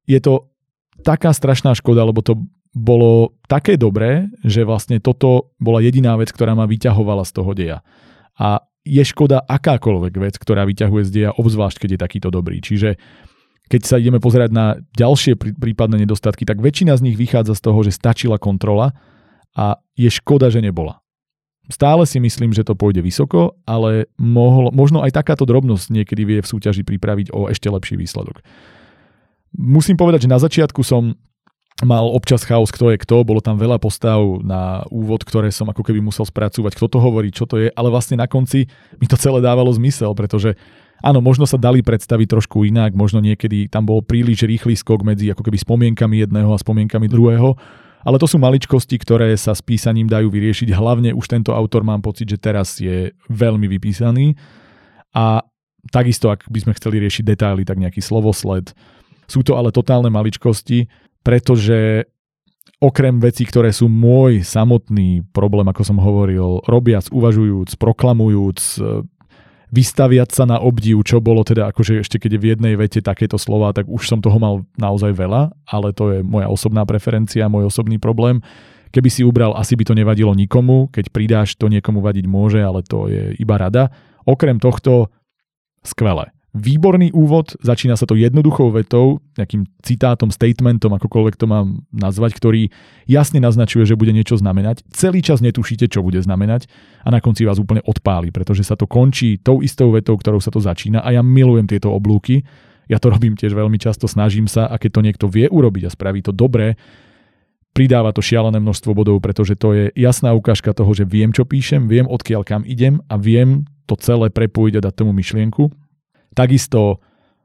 Je to taká strašná škoda, lebo to bolo také dobré, že vlastne toto bola jediná vec, ktorá ma vyťahovala z toho deja. A je škoda akákoľvek vec, ktorá vyťahuje z deja, obzvlášť keď je takýto dobrý. Čiže keď sa ideme pozerať na ďalšie prípadné nedostatky, tak väčšina z nich vychádza z toho, že stačila kontrola a je škoda, že nebola. Stále si myslím, že to pôjde vysoko, ale mohlo, možno aj takáto drobnosť niekedy vie v súťaži pripraviť o ešte lepší výsledok. Musím povedať, že na začiatku som mal občas chaos, kto je kto, bolo tam veľa postav na úvod, ktoré som ako keby musel spracúvať, kto to hovorí, čo to je, ale vlastne na konci mi to celé dávalo zmysel, pretože Áno, možno sa dali predstaviť trošku inak, možno niekedy tam bol príliš rýchly skok medzi ako keby spomienkami jedného a spomienkami druhého, ale to sú maličkosti, ktoré sa s písaním dajú vyriešiť. Hlavne už tento autor mám pocit, že teraz je veľmi vypísaný a takisto, ak by sme chceli riešiť detaily, tak nejaký slovosled. Sú to ale totálne maličkosti, pretože okrem vecí, ktoré sú môj samotný problém, ako som hovoril, robiac, uvažujúc, proklamujúc, vystaviať sa na obdiv, čo bolo teda akože ešte keď je v jednej vete takéto slova, tak už som toho mal naozaj veľa, ale to je moja osobná preferencia, môj osobný problém. Keby si ubral, asi by to nevadilo nikomu, keď pridáš, to niekomu vadiť môže, ale to je iba rada. Okrem tohto, skvelé. Výborný úvod, začína sa to jednoduchou vetou, nejakým citátom, statementom, akokoľvek to mám nazvať, ktorý jasne naznačuje, že bude niečo znamenať. Celý čas netušíte, čo bude znamenať a na konci vás úplne odpáli, pretože sa to končí tou istou vetou, ktorou sa to začína a ja milujem tieto oblúky. Ja to robím tiež veľmi často, snažím sa a keď to niekto vie urobiť a spraví to dobre, pridáva to šialené množstvo bodov, pretože to je jasná ukážka toho, že viem, čo píšem, viem, odkiaľ kam idem a viem to celé prepojiť a dať tomu myšlienku Takisto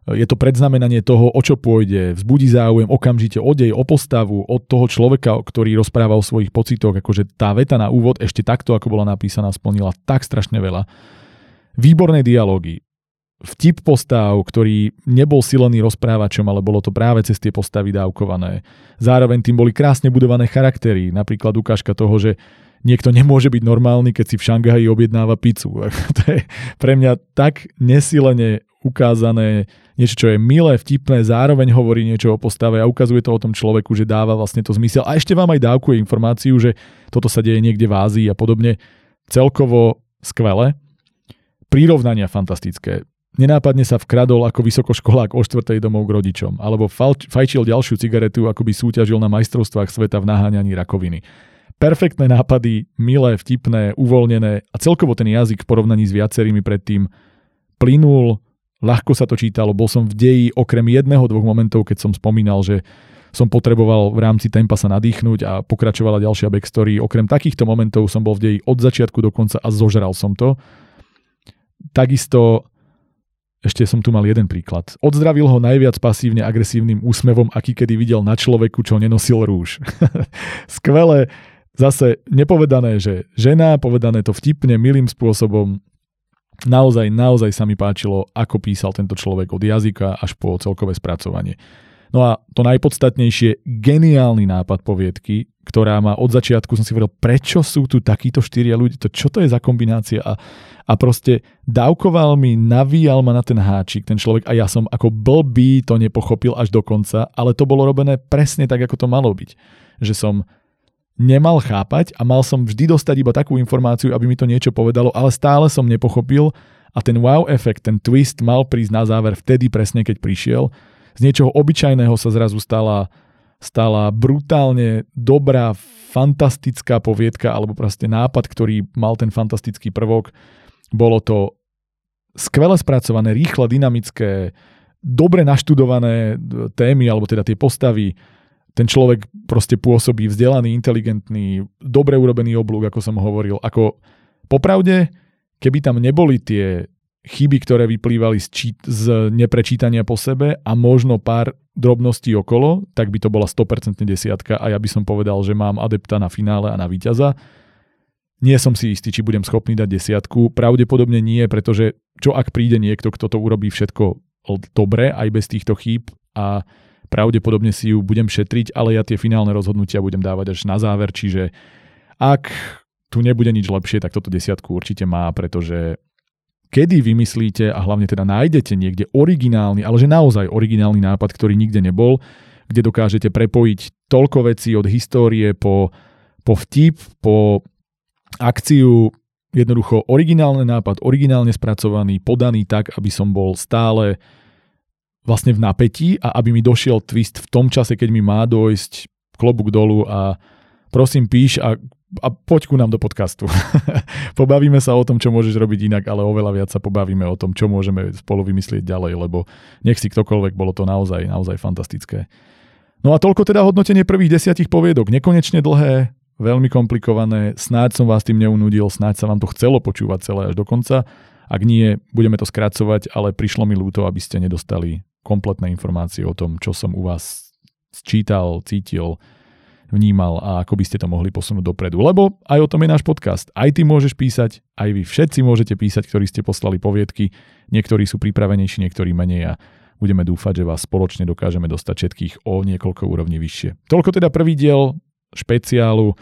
e, je to predznamenanie toho, o čo pôjde, vzbudí záujem okamžite o dej, o postavu, od toho človeka, ktorý rozpráva o svojich pocitoch, akože tá veta na úvod ešte takto, ako bola napísaná, splnila tak strašne veľa. Výborné dialógy, vtip postav, ktorý nebol silený rozprávačom, ale bolo to práve cez tie postavy dávkované. Zároveň tým boli krásne budované charaktery, napríklad ukážka toho, že niekto nemôže byť normálny, keď si v Šangaji objednáva pizzu. to je pre mňa tak nesilene ukázané niečo, čo je milé, vtipné, zároveň hovorí niečo o postave a ukazuje to o tom človeku, že dáva vlastne to zmysel. A ešte vám aj dávkuje informáciu, že toto sa deje niekde v Ázii a podobne. Celkovo skvelé. Prírovnania fantastické. Nenápadne sa vkradol ako vysokoškolák o štvrtej domov k rodičom, alebo fajčil ďalšiu cigaretu, ako by súťažil na majstrovstvách sveta v naháňaní rakoviny perfektné nápady, milé, vtipné, uvoľnené a celkovo ten jazyk v porovnaní s viacerými predtým plynul, ľahko sa to čítalo, bol som v deji okrem jedného, dvoch momentov, keď som spomínal, že som potreboval v rámci tempa sa nadýchnuť a pokračovala ďalšia backstory. Okrem takýchto momentov som bol v deji od začiatku do konca a zožral som to. Takisto ešte som tu mal jeden príklad. Odzdravil ho najviac pasívne agresívnym úsmevom, aký kedy videl na človeku, čo nenosil rúž. Skvelé, Zase nepovedané, že žena, povedané to vtipne, milým spôsobom. Naozaj, naozaj sa mi páčilo, ako písal tento človek od jazyka až po celkové spracovanie. No a to najpodstatnejšie, geniálny nápad poviedky, ktorá má od začiatku, som si hovoril, prečo sú tu takíto štyria ľudí, to čo to je za kombinácia a, a proste dávkoval mi, navíjal ma na ten háčik, ten človek a ja som ako blbý to nepochopil až do konca, ale to bolo robené presne tak, ako to malo byť. Že som nemal chápať a mal som vždy dostať iba takú informáciu, aby mi to niečo povedalo, ale stále som nepochopil a ten wow efekt, ten twist mal prísť na záver vtedy presne, keď prišiel. Z niečoho obyčajného sa zrazu stala, stala brutálne dobrá, fantastická poviedka alebo proste nápad, ktorý mal ten fantastický prvok. Bolo to skvele spracované, rýchle, dynamické, dobre naštudované témy alebo teda tie postavy, ten človek proste pôsobí vzdelaný, inteligentný, dobre urobený oblúk, ako som hovoril. Ako popravde, keby tam neboli tie chyby, ktoré vyplývali z, čít, z neprečítania po sebe a možno pár drobností okolo, tak by to bola 100% desiatka a ja by som povedal, že mám adepta na finále a na víťaza. Nie som si istý, či budem schopný dať desiatku. Pravdepodobne nie, pretože čo ak príde niekto, kto to urobí všetko dobre, aj bez týchto chýb a pravdepodobne si ju budem šetriť, ale ja tie finálne rozhodnutia budem dávať až na záver, čiže ak tu nebude nič lepšie, tak toto desiatku určite má, pretože kedy vymyslíte a hlavne teda nájdete niekde originálny, ale že naozaj originálny nápad, ktorý nikde nebol, kde dokážete prepojiť toľko vecí od histórie po, po vtip, po akciu, jednoducho originálny nápad, originálne spracovaný, podaný tak, aby som bol stále vlastne v napätí a aby mi došiel twist v tom čase, keď mi má dojsť klobúk dolu a prosím píš a a poď ku nám do podcastu. pobavíme sa o tom, čo môžeš robiť inak, ale oveľa viac sa pobavíme o tom, čo môžeme spolu vymyslieť ďalej, lebo nech si ktokoľvek, bolo to naozaj, naozaj fantastické. No a toľko teda hodnotenie prvých desiatich poviedok. Nekonečne dlhé, veľmi komplikované, snáď som vás tým neunudil, snáď sa vám to chcelo počúvať celé až do konca. Ak nie, budeme to skracovať, ale prišlo mi ľúto, aby ste nedostali kompletné informácie o tom, čo som u vás sčítal, cítil, vnímal a ako by ste to mohli posunúť dopredu. Lebo aj o tom je náš podcast. Aj ty môžeš písať, aj vy všetci môžete písať, ktorí ste poslali poviedky. Niektorí sú pripravenejší, niektorí menej a budeme dúfať, že vás spoločne dokážeme dostať všetkých o niekoľko úrovní vyššie. Toľko teda prvý diel špeciálu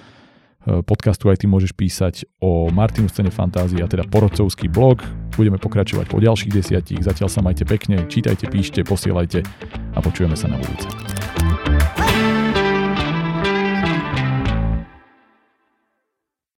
podcastu aj ty môžeš písať o Martinu scéne fantázie a teda porodcovský blog. Budeme pokračovať po ďalších desiatich. Zatiaľ sa majte pekne, čítajte, píšte, posielajte a počujeme sa na budúce.